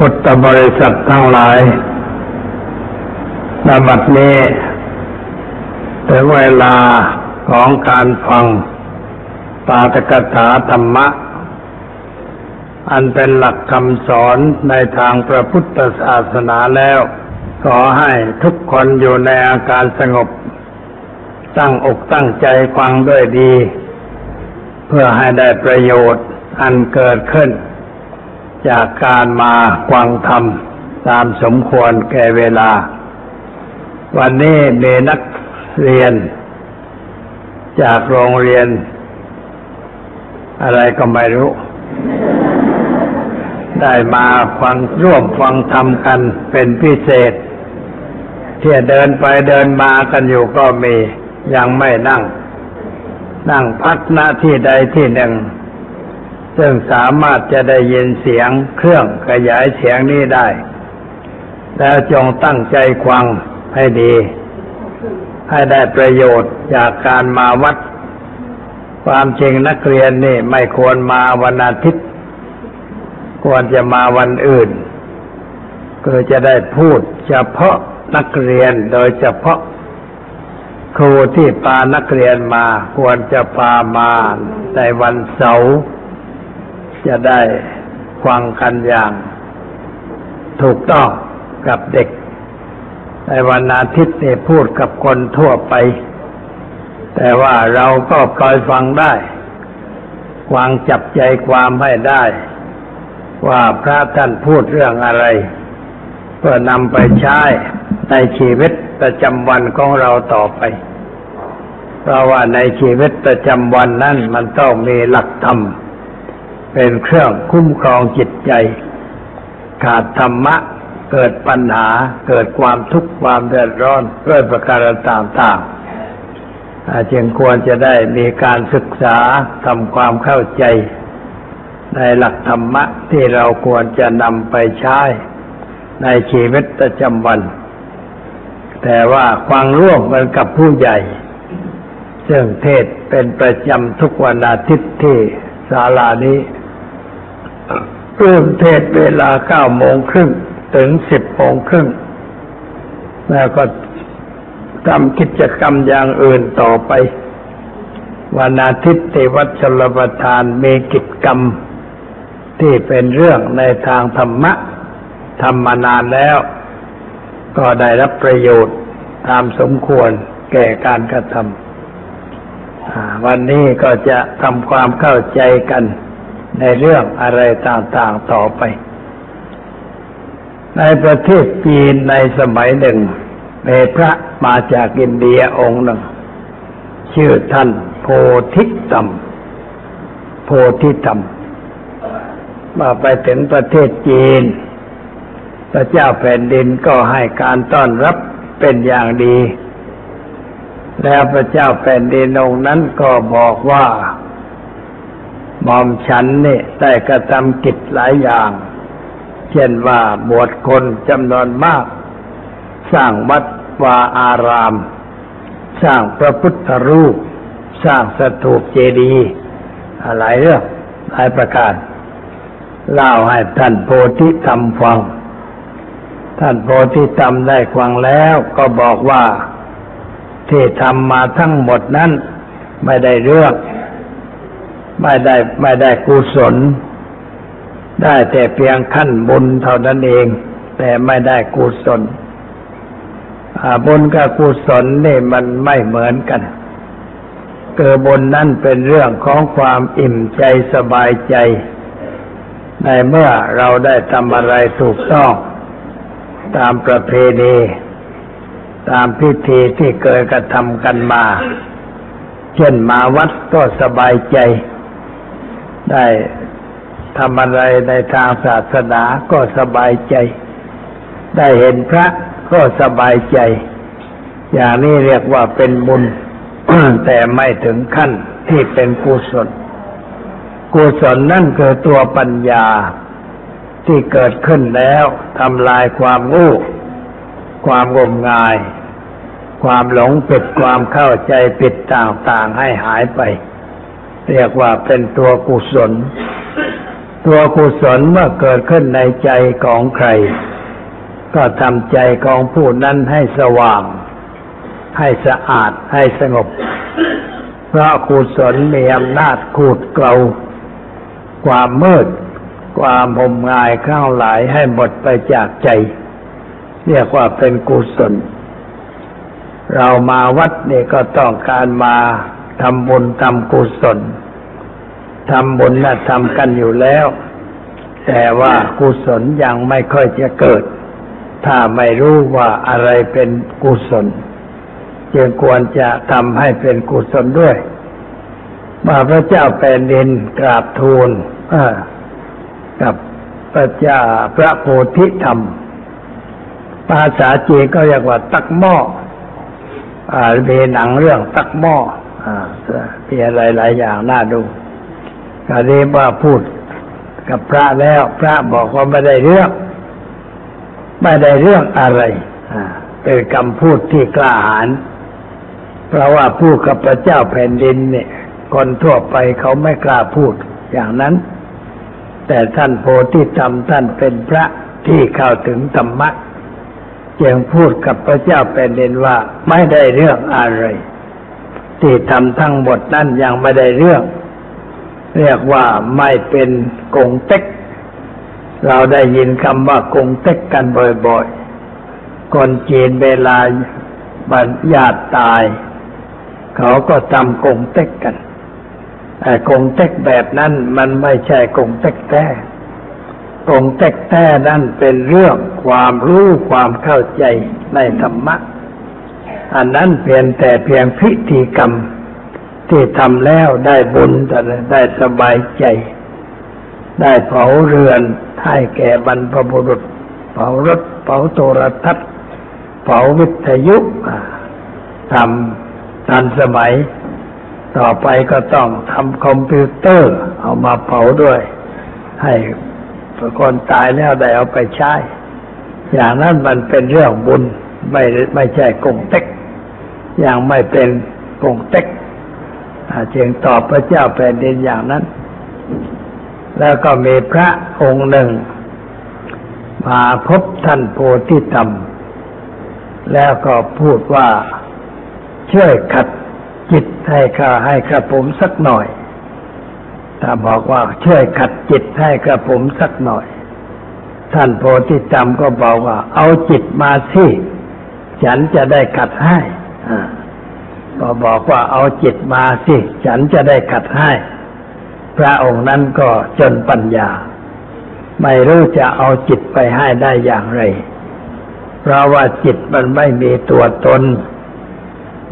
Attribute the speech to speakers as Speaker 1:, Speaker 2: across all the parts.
Speaker 1: พุทธบริษัททั้งหลายนบัดนี้ถึงเวลาของการฟังปาตกถาธรรมะ อันเป็นหลักคำสอนในทางพระพุทธศาสนาแล้ว ขอให้ทุกคนอยู่ในอาการสงบ ตั้งอกตั้งใจฟังด้วยดี เพื่อให้ได้ประโยชน์อันเกิดขึ้น จากการมาฟังธรรมตามสมควรแก่เวลา วันนี้มีนักเรียน จากโรงเรียน อะไรก็ไม่รู้ ได้มาฟังร่วมฟังธรรมกันเป็นพิเศษ ที่เดินไปเดินมากันอยู่ก็มียังไม่นั่ง นั่งพักหน้าที่ใดที่หนึ่ง ซึ่งสามารถจะได้ยินเสียงเครื่องขยายเสียงนี้ได้ แล้วจงตั้งใจฟังให้ดี ให้ได้ประโยชน์จากการมาวัด ความจริงนักเรียนนี่ไม่ควรมาวันอาทิตย์ ควรจะมาวันอื่นคือจะได้พูดเฉพาะนักเรียนโดยเฉพาะครูที่พานักเรียนมาควรจะพามาในวันเสาร์ จะได้ฟังกันอย่างถูกต้องกับเด็ก ในวันอาทิตย์นี่พูดกับคนทั่วไป แต่ว่าเราก็ปล่อยฟังได้วางจับใจความให้ได้ ว่าพระท่านพูดเรื่องอะไร เพื่อนำไปใช้ในชีวิตประจำวันของเราต่อไป เพราะว่าในชีวิตประจำวันนั้นมันต้องมีหลักธรรม เป็นเครื่องคุ้มครองจิตใจ ขาดธรรมะเกิดปัญหาเกิดความทุกข์ความเดือดร้อนด้วยประการต่างๆจึงควรจะได้มีการศึกษาทำความเข้าใจ ในหลักธรรมะที่เราควรจะนำไปใช้ในชีวิตประจำวัน แต่ว่าฟังร่วมกันกับผู้ใหญ่ ซึ่งเทศเป็นประจำทุกวันอาทิตย์ที่ศาลานี้ เริ่มเทศเวลาเก้าโมงครึ่งถึงสิบโมงครึ่งแล้วก็ทำกิจกรรมอย่างอื่นต่อไป วันอาทิตย์ที่วัดชลประทานมีกิจกรรมที่เป็นเรื่องในทางธรรมะทำมานานแล้ว ก็ได้รับประโยชน์ตามสมควรแก่การกระทำวันนี้ก็จะทำความเข้าใจกัน ในเรื่องอะไรต่างๆต่อไป ในประเทศจีนในสมัยหนึ่งมีพระมาจากอินเดียองค์หนึ่ง ชื่อท่านโพธิตัมโพธิตัมมาไปถึงประเทศจีน พระเจ้าแผ่นดินก็ให้การต้อนรับเป็นอย่างดี แล้วพระเจ้าแผ่นดินองค์นั้นก็บอกว่า หม่อมฉันนี่ได้กระทำกิจหลายอย่าง เช่นว่าบวชคนจำนวนมาก สร้างวัดวาอาราม สร้างพระพุทธรูป สร้างสถูปเจดีย์หลายเรื่องหลายประการเล่าให้ท่านโพธิธรรมฟัง ท่านโพธิธรรมได้ฟังแล้วก็บอกว่าที่ทำมาทั้งหมดนั้นไม่ได้เรื่อง ไม่ได้ไม่ได้กุศล ได้แต่เพียงขั้นบุญเท่านั้นเอง แต่ไม่ได้กุศลบุญกับกุศลนี่มันไม่เหมือนกันเกิดบุญนั่นเป็นเรื่องของความอิ่มใจสบายใจ ในเมื่อเราได้ทำอะไรถูกต้อง ตามประเพณี ตามพิธีที่เคยกระทำกันมา เช่นมาวัดก็สบายใจ ได้ทำอะไรในทางศาสนาก็สบายใจ ได้เห็นพระก็สบายใจ อย่างนี้เรียกว่าเป็นบุญ แต่ไม่ถึงขั้นที่เป็นกุศล กุศลนั่นคือตัวปัญญาที่เกิดขึ้นแล้วทำลายความงูความงมงาย ความหลงผิดความเข้าใจผิดต่างๆให้หายไป เรียกว่าเป็นตัวกุศล ตัวกุศลเมื่อเกิดขึ้นในใจของใคร ก็ทำใจของผู้นั้นให้สว่าง ให้สะอาดให้สงบ เพราะกุศลมีอำนาจขูดเกลาความมืด ความหมงายข้าวหลายให้หมดไปจากใจ เรียกว่าเป็นกุศล เรามาวัดนี่ก็ต้องการมา ทำบุญทำกุศลทำบุญน่ะทำกันอยู่แล้ว แต่ว่ากุศลยังไม่ค่อยจะเกิด ถ้าไม่รู้ว่าอะไรเป็นกุศลจึงควรจะทำให้เป็นกุศลด้วยมาพระเจ้าแผ่นดินกราบทูลกับพระเจ้าพระโพธิธรรม ภาษาจีนก็เรียกว่า ตักหม้อมีหนังเรื่องตักหม้อ มีอะไรหลายอย่างน่าดูก็เรียว่าพูดกับพระแล้ว พระบอกว่าไม่ได้เรื่อง ไม่ได้เรื่องอะไรเป็นคำพูดที่กล้าหาญเพราะว่าพูดกับพระเจ้าแผ่นดินเนี่ย คนทั่วไปเขาไม่กล้าพูดอย่างนั้น แต่ท่านโพธิธรรมท่านเป็นพระที่เข้าถึงธรรมะจึงพูดกับพระเจ้าแผ่นดินว่าไม่ได้เรื่องอะไร ที่ทำทั้งหมดนั้นยังไม่ได้เรื่อง เรียกว่าไม่เป็นกงเต็ก เราได้ยินคำว่ากงเต็กกันบ่อยๆ คนจีนเวลาบัญญาติตาย เขาก็ทำกงเต็กกันแต่กงเต็กแบบนั้นมันไม่ใช่กงเต็กแท้กงเต็กแท้นั่นเป็นเรื่องความรู้ความเข้าใจในธรรมะ อันนั้นเพียงแต่เพียงพิธีกรรม ที่ทำแล้วได้บุญแต่ได้สบายใจ ได้เผาเรือนให้แก่บรรพบุรุษ เผารถ เผาโทรทัศน์ เผาวิทยุทำทันสมัย ต่อไปก็ต้องทำคอมพิวเตอร์ เอามาเผาด้วย ให้คนตายแล้วได้เอาไปใช้อย่างนั้นมันเป็นเรื่องบุญไม่ไม่ใช่กงเต็ก ย่างไม่เป็นกงเต็กจึงตอบพระเจ้าแผ่นดินอย่างนั้น แล้วก็มีพระองค์หนึ่ง มาพบท่านโพธิธรรม แล้วก็พูดว่าช่วยขัดจิตให้ข้าให้กระผมสักหน่อยถ้าบอกว่าช่วยขัดจิตให้กระผมสักหน่อย ท่านโพธิธรรมก็บอกว่า เอาจิตมาสิฉันจะได้ขัดให้ ก็บอกว่าเอาจิตมาสิ ฉันจะได้ขัดให้ พระองค์นั้นก็จนปัญญา ไม่รู้จะเอาจิตไปให้ได้อย่างไร เพราะว่าจิตมันไม่มีตัวตน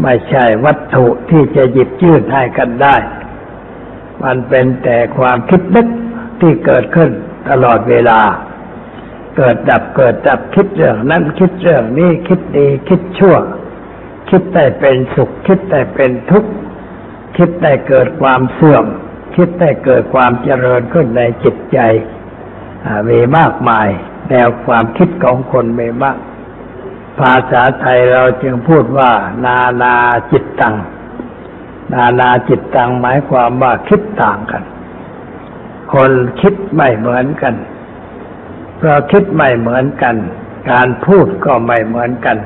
Speaker 1: ไม่ใช่วัตถุที่จะหยิบยื่นให้กันได้ มันเป็นแต่ความคิดนึกที่เกิดขึ้นตลอดเวลา เกิดดับเกิดดับคิดเรื่องนั้นคิดเรื่องนี้คิดดีคิดชั่ว คิดได้เป็นสุข คิดได้เป็นทุกข์ คิดได้เกิดความเสื่อม คิดได้เกิดความเจริญขึ้นในจิตใจมีมากมาย แนวความคิดของคนมีมาก ภาษาไทยเราจึงพูดว่า นานาจิตตัง นานาจิตตังหมายความว่าคิดต่างกัน คนคิดไม่เหมือนกันเพราะคิดไม่เหมือนกัน การพูดก็ไม่เหมือนกัน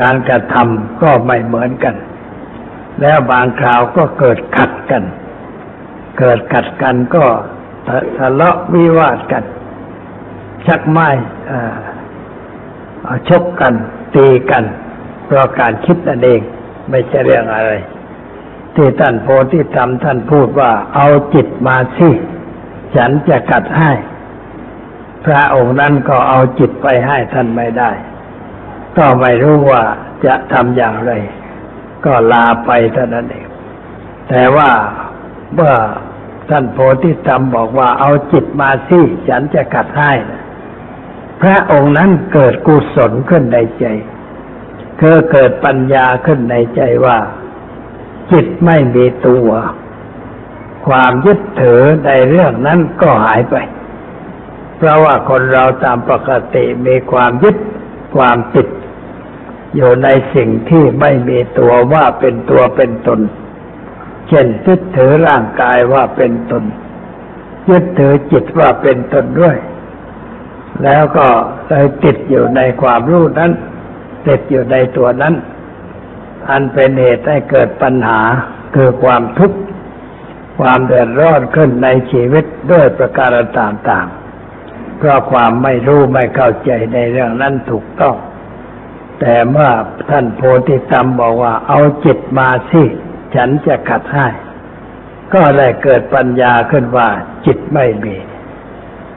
Speaker 1: การกระทำก็ไม่เหมือนกัน แล้วบางคราวก็เกิดขัดกัน เกิดขัดกันก็ทะเลาะวิวาทกัน ชักไม้ชกกัน ตีกัน เพราะการคิดนั่นเองไม่ใช่เรื่องอะไร ที่ท่านโพธิธรรมท่านพูดว่าเอาจิตมาสิฉันจะกัดให้ พระองค์นั้นก็เอาจิตไปให้ท่านไม่ได้ ก็ไม่รู้ว่าจะทำอย่างไร ก็ลาไปเท่านั้นเองแต่ว่าเมื่อท่านโพธิธรรมบอกว่าเอาจิตมาสิฉันจะกัดให้พระองค์นั้นเกิดกุศลขึ้นในใจคือเกิดปัญญาขึ้นในใจว่า จิตไม่มีตัว ความยึดถือในเรื่องนั้นก็หายไป เพราะว่าคนเราตามปกติมีความยึดความติด อยู่ในสิ่งที่ไม่มีตัวว่าเป็นตัวเป็นตน เช่นยึดถือร่างกายว่าเป็นตน ยึดถือจิตว่าเป็นตนด้วย แล้วก็เลยติดอยู่ในความรู้นั้น ติดอยู่ในตัวนั้น อันเป็นเหตุให้เกิดปัญหาคือความทุกข์ความเดือดร้อนขึ้นในชีวิตด้วยประการต่างๆ เพราะความไม่รู้ไม่เข้าใจในเรื่องนั้นถูกต้อง แต่เมื่อท่านโพธิสัมบอกว่า เอาจิตมาสิ ฉันจะขัดให้ ก็ได้เกิดปัญญาขึ้นว่า จิตไม่มี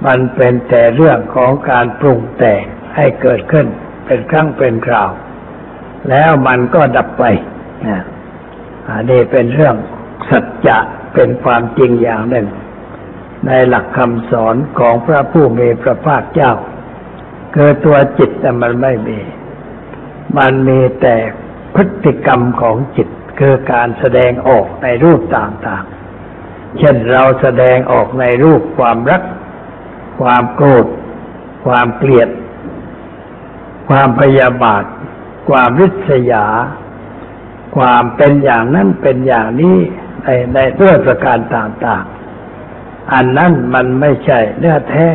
Speaker 1: มันเป็นแต่เรื่องของการปรุงแต่งให้เกิดขึ้น เป็นครั้งเป็นคราว แล้วมันก็ดับไปนะอันนี้เป็นเรื่องสัจจะเป็นความจริงอย่างหนึ่ง ในหลักคำสอนของพระผู้มีพระภาคเจ้าคือตัวจิตแต่มันไม่มี มันมีแต่พฤติกรรมของจิตคือการแสดงออกในรูปต่างๆ เช่นเราแสดงออกในรูปความรัก ความโกรธ ความเกลียด ความพยาบาท ความริษยา ความเป็นอย่างนั้นเป็นอย่างนี้ในในด้วยประการต่างๆ อันนั้นมันไม่ใช่เนื้อแท้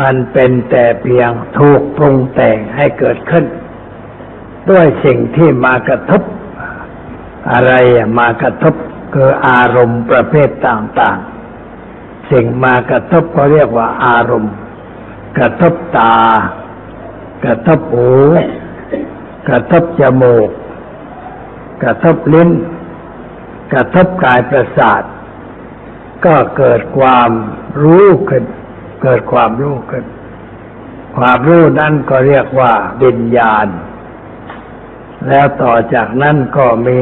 Speaker 1: มันเป็นแต่เพียงถูกปรุงแต่งให้เกิดขึ้น ด้วยสิ่งที่มากระทบ อะไรมากระทบคืออารมณ์ประเภทต่างๆ สิ่งมากระทบก็เรียกว่าอารมณ์ กระทบตา กระทบหู กระทบจมูก กระทบลิ้น กระทบกายประสาท ก็เกิดความรู้ขึ้น เกิดความรู้ขึ้น ความรู้นั้นก็เรียกว่าวิญญาณ แล้วต่อจากนั้นก็มี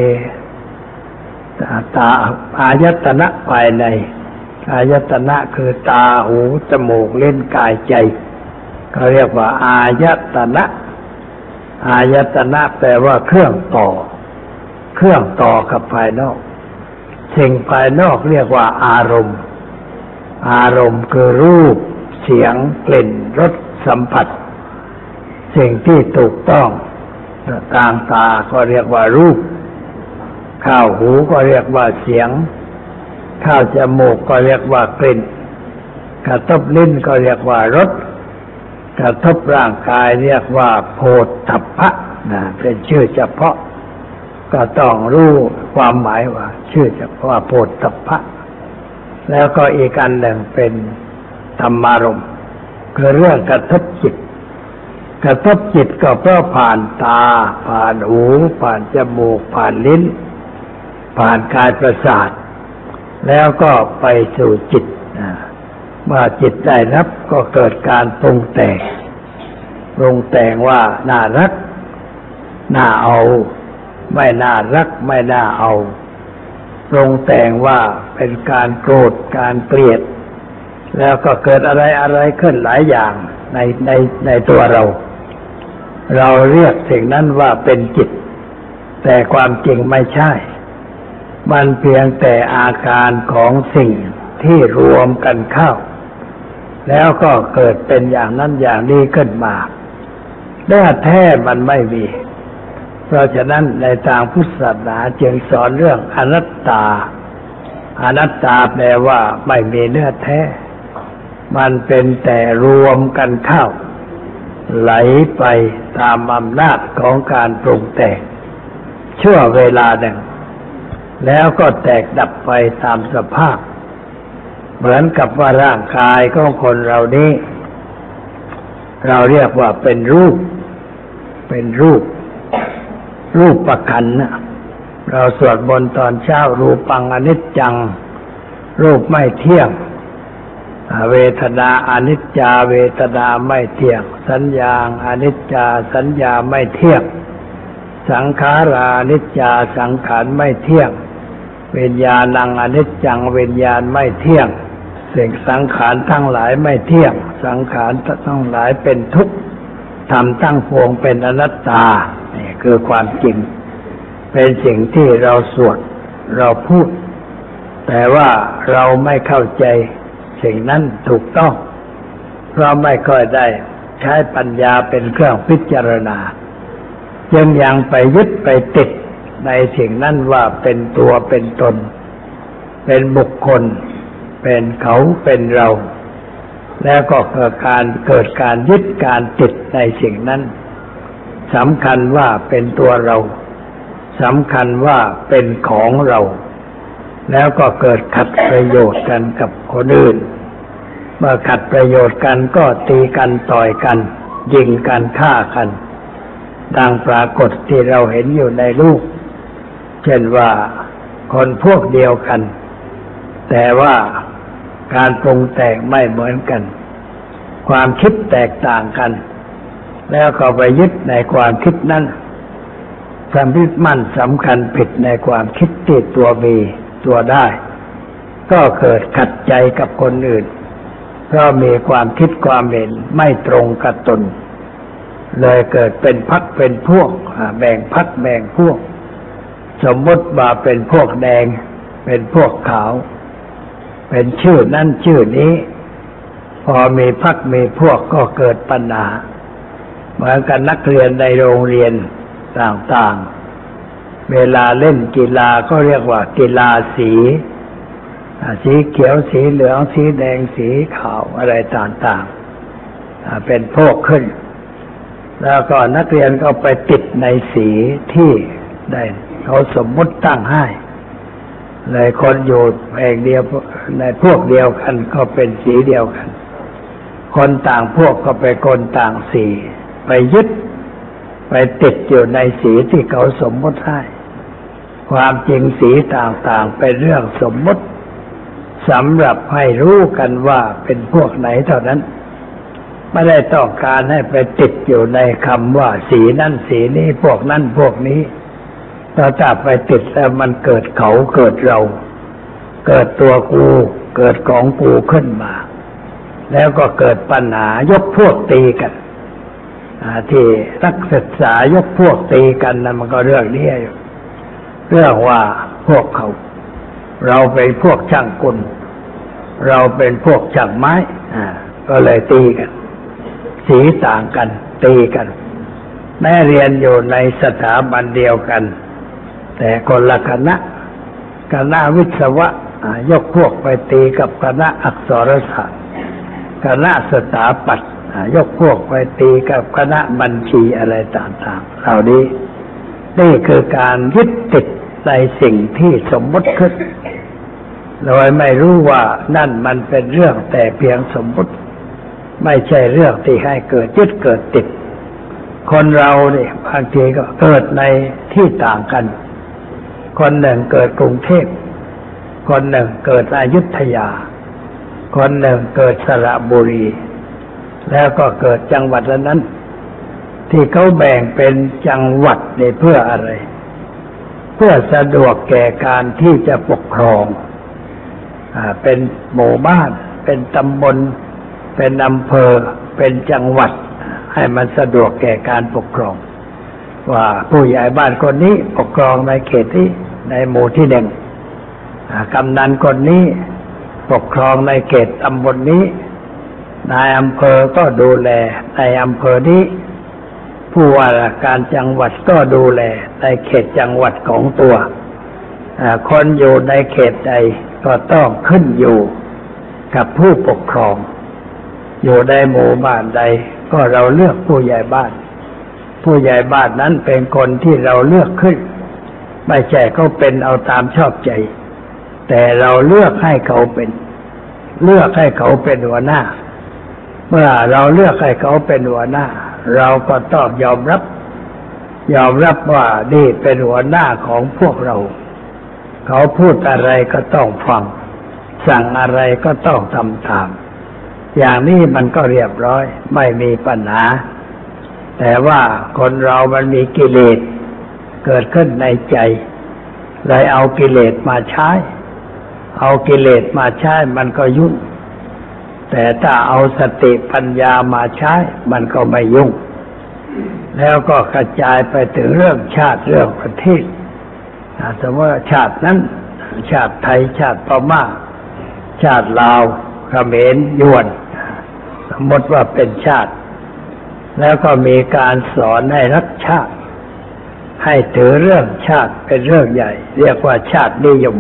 Speaker 1: ตาอายตนะภายใน อายตนะคือตาหูจมูกเล่นกายใจก็เรียกว่า อายตนะอายตนะแปลว่าเครื่องต่อ เครื่องต่อกับภายนอกสิ่งภายนอกเรียกว่าอารมณ์ อารมณ์คือรูป เสียงกลิ่นรสสัมผัส สิ่งที่ถูกต้อง ทางตาก็เรียกว่ารูป ข้าวหูก็เรียกว่าเสียง ข้าวจมูกก็เรียกว่ากลิ่น กระทบลิ้นก็เรียกว่ารส กระทบร่างกายเรียกว่าโพธพะนะเป็นชื่อเฉพาะ ก็ต้องรู้ความหมายว่า ชื่อจะว่าโพธิพะ แล้วก็อีกอันหนึ่งเป็นธรรมารมคือเรื่องกระทบจิต กระทบจิตก็เพราะผ่านตา ผ่านหู ผ่านจมูก ผ่านลิ้น ผ่านกายประสาท แล้วก็ไปสู่จิตเมื่อจิตได้รับก็เกิดการปรุงแต่งปรุงแต่งว่าน่ารัก น่าเอา ไม่น่ารัก ไม่น่าเอาปรุงแต่งว่าเป็นการโกรธ การเกลียด แล้วก็เกิดอะไรอะไรขึ้นหลายอย่างในในในตัวเรา เราเรียกสิ่งนั้นว่าเป็นจิต แต่ความจริงไม่ใช่ มันเพียงแต่อาการของสิ่งที่รวมกันเข้า แล้วก็เกิดเป็นอย่างนั้นอย่างนี้ขึ้นมาเนื้อแท้มันไม่มี เพราะฉะนั้นในทางพุทธศาสนาจึงสอนเรื่องอนัตตา อนัตตาแปลว่าไม่มีเนื้อแท้ มันเป็นแต่รวมกันเข้า ไหลไปตามอำนาจของการปรุงแต่งชั่วเวลาหนึ่ง แล้วก็แตกดับไปตามสภาพ เหมือนกับว่าร่างกายของคนเรานี้ เราเรียกว่าเป็นรูป เป็นรูป รูปประคันนะเราสวดบนตอนเช้ารูปังอนิจจัง รูปไม่เที่ยง เวทนาอนิจจาเวทนาไม่เที่ยง สัญญาอนิจจาสัญญาไม่เที่ยง สังขารานิจจาสังขารไม่เที่ยง เวิญญาณังอนิจจังวิญญาณไม่เที่ยงสิ่งสังขารทั้งหลายไม่เที่ยง สังขารทั้งหลายเป็นทุกข์ทำตั้งพวงเป็นอนัตตานี่คือความจริง เป็นสิ่งที่เราสวดเราพูด แต่ว่าเราไม่เข้าใจ สิ่งนั้นถูกต้องเราไม่ค่อยได้ใช้ปัญญาเป็นเครื่องพิจารณายังยังไปยึดไปติดในสิ่งนั้นว่าเป็นตัวเป็นตน เป็นบุคคล เป็นเขาเป็นเรา แล้วก็เกิดการเกิดการยึดการติดในสิ่งนั้นสำคัญว่าเป็นตัวเราสำคัญว่าเป็นของเรา แล้วก็เกิดขัดประโยชน์กันกับคนอื่น เมื่อขัดประโยชน์กันก็ตีกันต่อยกัน ยิงกันฆ่ากัน ดังปรากฏที่เราเห็นอยู่ในลูกเช่นว่าคนพวกเดียวกัน แต่ว่าการปรุงแต่งไม่เหมือนกัน ความคิดแตกต่างกัน แล้วก็ไปยึดในความคิดนั้นสำริดมั่นสำคัญผิดในความคิดที่ตัวมี ตัวได้ ก็เกิดขัดใจกับคนอื่น เพราะมีความคิดความเห็นไม่ตรงกับตน เลยเกิดเป็นพักเป็นพวกแบ่งพักแบ่งพวก สมมติว่าเป็นพวกแดง เป็นพวกขาว เป็นชื่อนั่นชื่อนี้ พอมีพักมีพวกก็เกิดปัญหา เหมือนกันนักเรียนในโรงเรียนต่างๆ เวลาเล่นกีฬาก็เรียกว่ากีฬาสี สีเขียวสีเหลืองสีแดงสีขาวอะไรต่างๆ เป็นพวกขึ้น แล้วก็นักเรียนก็ไปติดในสีที่ได้เขาสมมุติตั้งให้เลยคนอยู่แห่งเดียวในพวกเดียวกันก็เป็นสีเดียวกัน คนต่างพวกก็ไปคนต่างสี ไปยึด ไปติดอยู่ในสีที่เขาสมมติให้ ความจริงสีต่างๆ เป็นเรื่องสมมติสำหรับให้รู้กันว่าเป็นพวกไหนเท่านั้น ไม่ได้ต้องการให้ไปติดอยู่ในคำว่า สีนั่นสีนี้พวกนั้นพวกนี้ถ้าจับไปติดแล้วมันเกิดเขาเกิดเรา เกิดตัวกูเกิดของกูขึ้นมา แล้วก็เกิดปัญหายกพวกตีกันที่นักศึกษายกพวกตีกันนะมันก็เรื่องนี้อยู่ เรื่องว่าพวกเขา เราเป็นพวกช่างกล เราเป็นพวกช่างไม้อ่าก็เลยตีกัน สีต่างกัน ตีกัน แม้เรียนอยู่ในสถาบันเดียวกัน แต่คนละคณะคณะวิศวะยกพวกไปตีกับคณะอักษรศาสตร์คณะสถาปัตย์ยกพวกไปตีกับคณะบัญชีอะไรต่างๆ เหล่านี้ นี่คือการยึดติดในสิ่งที่สมมติขึ้น โดยไม่รู้ว่านั่นมันเป็นเรื่องแต่เพียงสมมติ ไม่ใช่เรื่องที่ให้เกิดยึดเกิดติด คนเราเนี่ยบางทีก็เกิดในที่ต่างกัน คนหนึ่งเกิดกรุงเทพ คนหนึ่งเกิดอยุธยา คนหนึ่งเกิดสระบุรี แล้วก็เกิดจังหวัดละนั้น ที่เขาแบ่งเป็นจังหวัดในเพื่ออะไร เพื่อสะดวกแก่การที่จะปกครองอเป็นหมู่บ้าน เป็นตำบล เป็นอำเภอ เป็นจังหวัด ให้มันสะดวกแก่การปกครอง ว่าผู้ใหญ่บ้านคนนี้ปกครองในเขตที่ในหมู่ที่หนึ่งกำนันคนนี้ปกครองในเขตตำบลนนี้นายอำเภอก็ดูแลในอำเภอนี้ ผู้ว่าราชการจังหวัดก็ดูแลในเขตจังหวัดของตัวคนอยู่ในเขตใดก็ต้องขึ้นอยู่กับผู้ปกครอง อยู่ในหมู่บ้านใด ก็เราเลือกผู้ใหญ่บ้าน ผู้ใหญ่บ้านนั้นเป็นคนที่เราเลือกขึ้น ไม่ใช่เขาเป็นเอาตามชอบใจ แต่เราเลือกให้เขาเป็น เลือกให้เขาเป็นหัวหน้า เมื่อเราเลือกให้เขาเป็นหัวหน้า เราก็ต้องยอมรับ ยอมรับว่านี่เป็นหัวหน้าของพวกเรา เขาพูดอะไรก็ต้องฟัง สั่งอะไรก็ต้องทำตาม อย่างนี้มันก็เรียบร้อย ไม่มีปัญหา แต่ว่าคนเรามันมีกิเลสเกิดขึ้นในใจเลยเอากิเลสมาใช้ เอากิเลสมาใช้มันก็ยุ่ง แต่ถ้าเอาสติปัญญามาใช้ มันก็ไม่ยุ่ง แล้วก็กระจายไปถึงเรื่องชาติเรื่องประเทศสมมติว่าชาตินั้น ชาติไทยชาติพม่า ชาติลาวเขมรยวน สมมติว่าเป็นชาติ แล้วก็มีการสอนให้รักชาติ ให้ถือเรื่องชาติเป็นเรื่องใหญ่ เรียกว่าชาตินิยม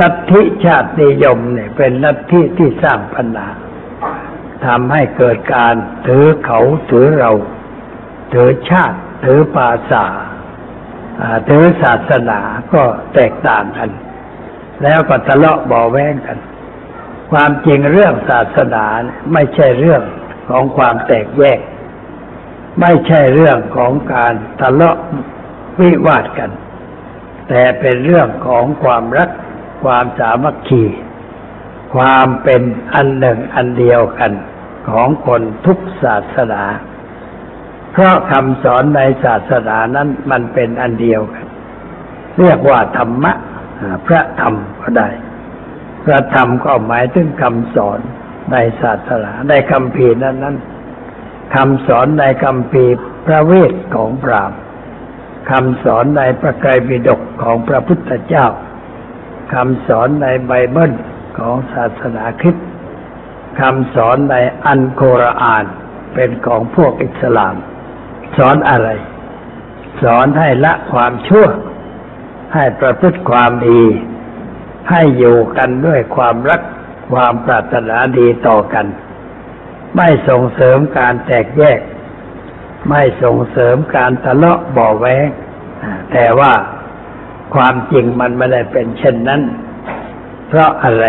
Speaker 1: ลัทธิชาตินิยมเนี่ย เป็นลัทธิที่สร้างปัญหาทำให้เกิดการถือเขาถือเรา ถือชาติ ถือภาษาถือศาสนาก็แตกต่างกัน แล้วก็ทะเลาะบ่อแว้งกัน ความจริงเรื่องศาสนาไม่ใช่เรื่องของความแตกแยก ไม่ใช่เรื่องของการทะเลาะวิวาทกัน แต่เป็นเรื่องของความรัก ความสามัคคี ความเป็นอันหนึ่งอันเดียวกันของคนทุกศาสนา เพราะคำสอนในศาสนานั้นมันเป็นอันเดียวกัน เรียกว่าธรรมะพระธรรมก็ได้ พระธรรมก็หมายถึงคำสอนในศาสนาในคำพีนั้นนั้นคำสอนในคำพีพระเวทของพรามคำสอนในพระไตรปิฎกของพระพุทธเจ้า คำสอนในไบเบิลของศาสนาคริสต์คำสอนในอันโครอานเป็นของพวกอิสลาม สอนอะไร สอนให้ละความชั่ว ให้ประพฤติความดี ให้อยู่กันด้วยความรักความปรารถนาดีต่อกัน ไม่ส่งเสริมการแตกแยก ไม่ส่งเสริมการทะเลาะบ่อแวงแต่ว่า ความจริงมันไม่ได้เป็นเช่นนั้น เพราะอะไร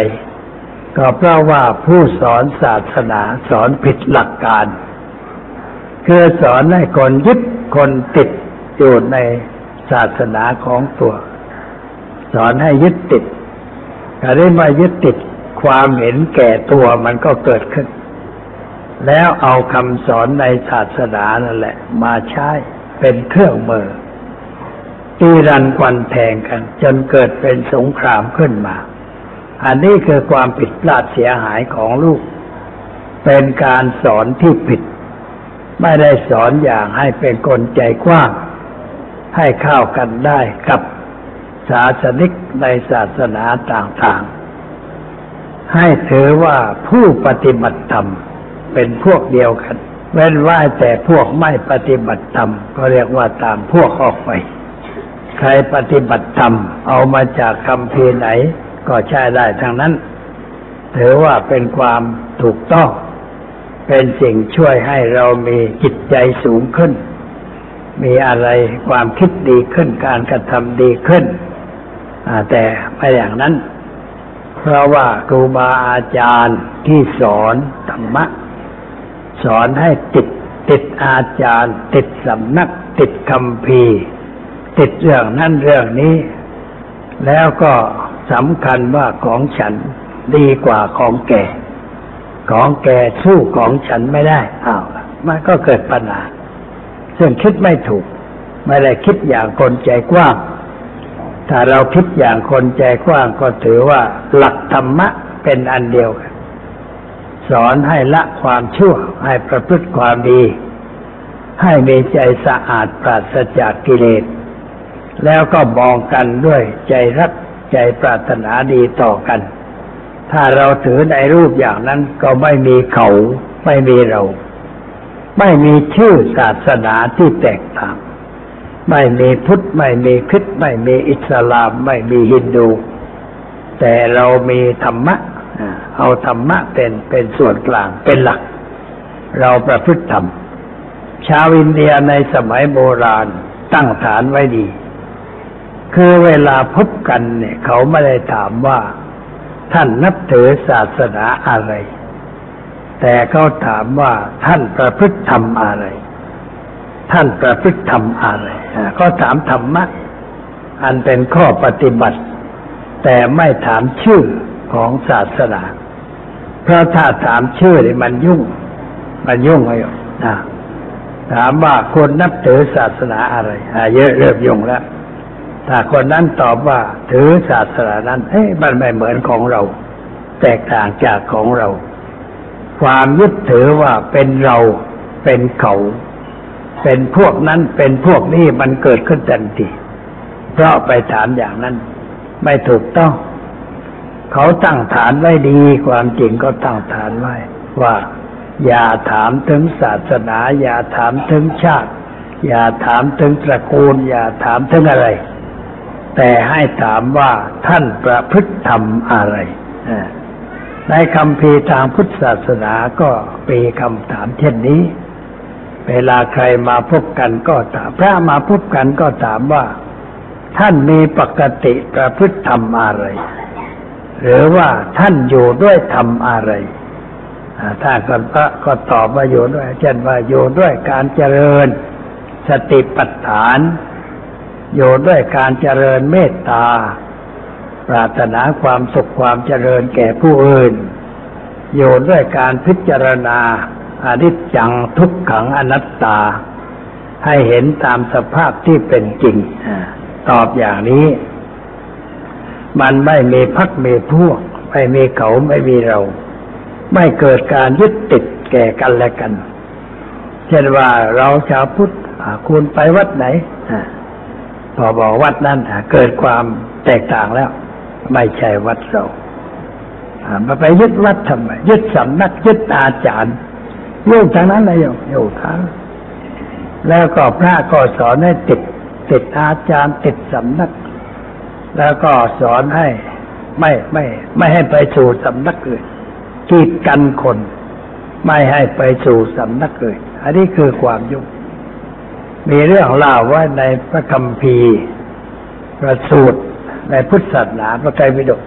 Speaker 1: ก็เพราะว่าผู้สอนศาสนาสอนผิดหลักการคือสอนให้คนยึดคนติดอยู่ในศาสนาของตัว สอนให้ยึดติดถ้าได้มายึดติดความเห็นแก่ตัวมันก็เกิดขึ้น แล้วเอาคำสอนในศาสนานั่นแหละ มาใช้เป็นเครื่องมือ ตีรันควันแทงกัน จนเกิดเป็นสงครามขึ้นมา อันนี้คือความผิดพลาดเสียหายของลูก เป็นการสอนที่ผิด ไม่ได้สอนอย่างให้เป็นคนใจกว้าง ให้เข้ากันได้กับศาสนิกในศาสนาต่างๆ ให้ถือว่าผู้ปฏิบัติธรรมเป็นพวกเดียวกัน เว้นว่าแต่พวกไม่ปฏิบัติธรรมก็เรียกว่าตามพวกออกไป ใครปฏิบัติธรรม เอามาจากคำเพีไหน ก็ใช้ได้ทั้งนั้นถือว่าเป็นความถูกต้อง เป็นสิ่งช่วยให้เรามีจิตใจสูงขึ้น มีอะไรความคิดดีขึ้นการกระทำดีขึ้น แต่ไม่อย่างนั้น เพราะว่าครูบาอาจารย์ที่สอนธรรมะ สอนให้ติดติดอาจารย์ ติดสำนัก ติดคำพี ติดเรื่องนั่นเรื่องนี้ แล้วก็สำคัญว่าของฉันดีกว่าของแกของแกสู้ของฉันไม่ได้อ้าวมันก็เกิดปัญหาซึ่งคิดไม่ถูก ไม่ได้คิดอย่างคนใจกว้าง ถ้าเราคิดอย่างคนใจกว้างก็ถือว่าหลักธรรมะเป็นอันเดียวกันสอนให้ละความชั่ว ให้ประพฤติความดี ให้มีใจสะอาดปราศจากกิเลส แล้วก็มองกันด้วยใจรักใจปรารถนาดีต่อกัน ถ้าเราถือในรูปอย่างนั้นก็ไม่มีเขาไม่มีเรา ไม่มีชื่อศาสนาที่แตกต่าง ไม่มีพุทธไม่มีคริสต์ไม่มีอิสลาม ไม่มีฮินดู แต่เรามีธรรมะเอาธรรมะเป็นเป็นส่วนกลางเป็นหลัก เราประพฤติธรรมชาวอินเดียในสมัยโบราณตั้งฐานไว้ดี คือเวลาพบกันเนี่ย เขาไม่ได้ถามว่า ท่านนับถือศาสนาอะไร แต่เขาถามว่าท่านประพฤติธรรมอะไร ท่านประพฤติธรรมอะไรก็ถามธรรมะอันเป็นข้อปฏิบัติ แต่ไม่ถามชื่อของศาสนา เพราะถ้าถามชื่อนี่มันยุ่ง มันยุ่งไงนะถามว่าคนนับถือศาสนาอะไรเยอะเริ่มยุ่งแล้ว ถ้าคนนั้นตอบว่าถือศาสนานั้นเฮ้ยมันไม่เหมือนของเรา แตกต่างจากของเรา ความยึดถือว่าเป็นเราเป็นเขาเป็นพวกนั้นเป็นพวกนี้มันเกิดขึ้นทันทีเพราะไปถามอย่างนั้น ไม่ถูกต้อง เขาตั้งฐานไว้ดี ความจริงก็ตั้งฐานไว้ ว่า อย่าถามถึงศาสนา อย่าถามถึงชาติ อย่าถามถึงตระกูล อย่าถามถึงอะไร แต่ให้ถามว่าท่านประพฤติธรรมอะไร ในคำพีทางพุทธศาสนาก็มีคำถามเช่นนี้ เวลาใครมาพบกันก็ถามพระมาพบกันก็ถามว่า ท่านมีปกติประพฤติธรรมอะไร หรือว่าท่านอยู่ด้วยธรรมอะไรถ้าคนพระก็ตอบว่าอยู่ด้วย เช่นว่าอยู่ด้วยการเจริญสติปัฏฐาน อยู่ด้วยการเจริญเมตตา ปรารถนาความสุขความเจริญแก่ผู้อื่น อยู่ด้วยการพิจารณาอนิจจังทุกขังอนัตตา ให้เห็นตามสภาพที่เป็นจริง ตอบอย่างนี้ มันไม่มีพักมีพวก ไม่มีเขาไม่มีเรา ไม่เกิดการยึดติดแก่กันและกัน เช่นว่าเราชาวพุทธคุณไปวัดไหน พอบอกวัดนั้นเกิดความแตกต่างแล้ว ไม่ใช่วัดเรามาไปยึดวัดทำไมยึดสำนักยึดอาจารย์ลูกทางนั้นเลยอยู่อยู่ทางแล้วก็พระก็สอนให้ติดติดอาจารย์ติดสำนัก แล้วก็สอนให้ไม่ไม่ ไม่ให้ไปสู่สำนักอื่นกีดกันคน ไม่ให้ไปสู่สำนักอื่นอันนี้คือความยุ่ง มีเรื่องเล่าว่าในพระคัมภีร์พระสูตรในพุทธศาสนาพระไตรปิฎก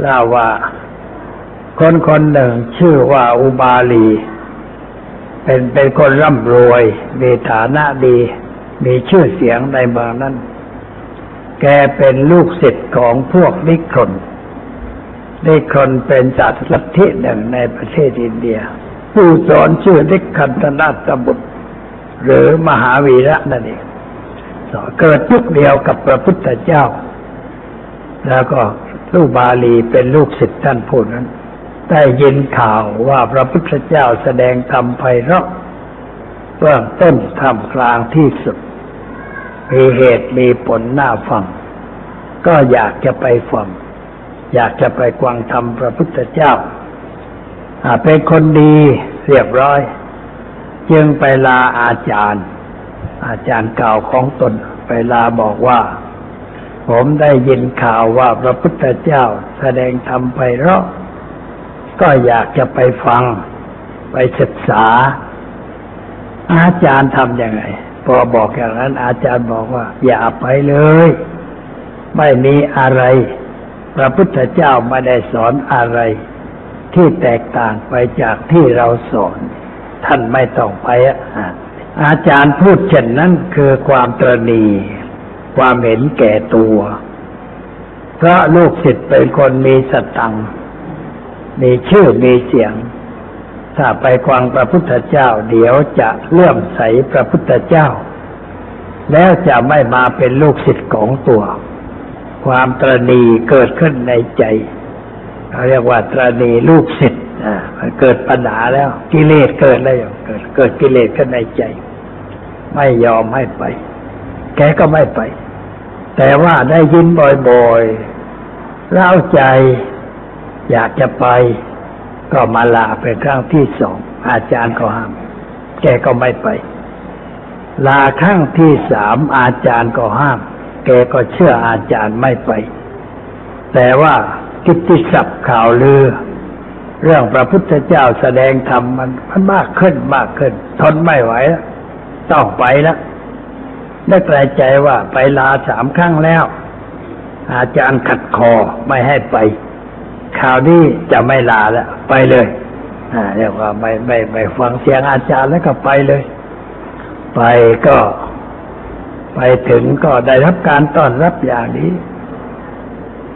Speaker 1: เล่าว่าคนคนหนึ่งชื่อว่าอุบาลี เป็นเป็นคนร่ำรวย มีฐานะดี มีชื่อเสียงในเมืองนั้น แกเป็นลูกศิษย์ของพวกนิครนนิครนเป็นศาสตร์ลัทธิหนึ่งในประเทศอินเดีย ผู้สอนชื่อนิคันธนาตบุตร หรือมหาวีระนั่นเองเกิดยุคเดียวกับพระพุทธเจ้า แล้วก็ลูกบาลีเป็นลูกศิษย์ท่านผู้นั้น ได้ยินข่าวว่าพระพุทธเจ้าแสดงธรรมไพเราะเบื้องต้นทำกลางที่สุด มีเหตุมีผลน่าฟัง ก็อยากจะไปฟัง อยากจะไปกวางธรรมพระพุทธเจ้าเป็นคนดีเรียบร้อย จึงไปลาอาจารย์ อาจารย์เก่าของตนไปลาบอกว่า ผมได้ยินข่าวว่าพระพุทธเจ้าแสดงธรรมไปเราะก็อยากจะไปฟัง ไปศึกษา อาจารย์ทำยังไง พอบอกอย่างนั้น อาจารย์บอกว่า อย่าไปเลย ไม่มีอะไร พระพุทธเจ้าไม่ได้สอนอะไร ที่แตกต่างไปจากที่เราสอน ท่านไม่ต้องไปอาจารย์พูดเช่นนั้นคือความตรณีความเห็นแก่ตัวเพราะลูกศิษย์เป็นคนมีสตังมีชื่อมีเสียง ถ้าไปควังพระพุทธเจ้า เดี๋ยวจะเลื่อมใสพระพุทธเจ้า แล้วจะไม่มาเป็นลูกศิษย์ของตัว ความตรณีเกิดขึ้นในใจเขาเรียกว่าตรณีลูกศิษย์ เกิดปัญหาแล้ว กิเลสเกิดแล้วเกิด เกิดกิเลสขึ้นในใจ ไม่ยอมให้ไป แกก็ไม่ไป แต่ว่าได้ยินบ่อยๆเล่าใจ อยากจะไป ก็มาลาเป็นครั้งที่สองอาจารย์ก็ห้าม แกก็ไม่ไป ลาครั้งที่สามอาจารย์ก็ห้าม แกก็เชื่ออาจารย์ไม่ไป แต่ว่ากิตติศัพท์ข่าวลือ เรื่องพระพุทธเจ้าแสดงธรรมมันมันมากขึ้นมากขึ้น ทนไม่ไหวแล้วต้องไปแล้วได้กลใจว่าไปลาสามครั้งแล้ว อาจารย์ขัดคอไม่ให้ไปข่าวนี้จะไม่ลาแล้วไปเลยอ่าเรียกว่าไม่ไม่ไม่ฟังเสียงอาจารย์แล้วก็ไปเลย ไปก็ ไปถึงก็ได้รับการต้อนรับอย่างนี้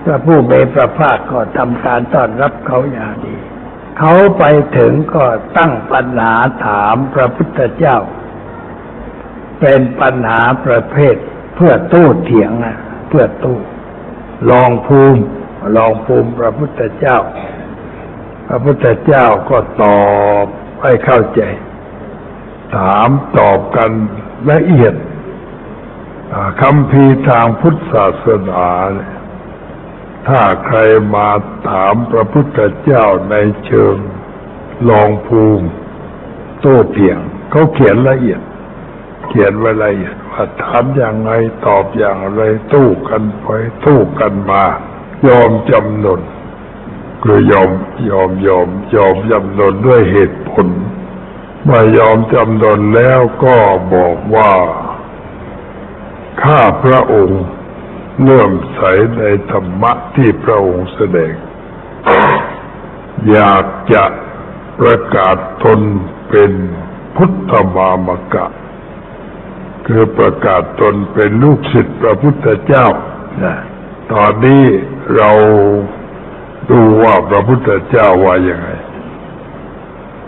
Speaker 1: พระผู้เบพระภาคก็ทำการต้อนรับเขาอย่างดี เขาไปถึงก็ตั้งปัญหาถามพระพุทธเจ้า เป็นปัญหาประเภทเพื่อตู้เถียงนะเพื่อตู้ลองภูมิลองภูมิพระพุทธเจ้า พระพุทธเจ้าก็ตอบให้เข้าใจ ถามตอบกันละเอียดคำพีทางพุทธศาสนาเนี่ย ถ้าใครมาถามพระพุทธเจ้าในเชิงลองภูมิ โต้เถียง เขาเขียนละเอียด
Speaker 2: เขียนไว้ละเอียดว่าถามอย่างไรตอบอย่างไรตู้กันไปตู้กันมา ยอมจำนนคือยอมยอมยอมยอมจำนนด้วยเหตุผลเมื่อยอมจำนนแล้วก็บอกว่า ข้าพระองค์ เลื่อมใสในธรรมะที่พระองค์แสดง อยากจะประกาศตนเป็นพุทธมามกะ คือประกาศตนเป็นลูกศิษย์พระพุทธเจ้า
Speaker 1: นะ
Speaker 2: ตอนนี้เราดูว่าพระพุทธเจ้าว่ายังไง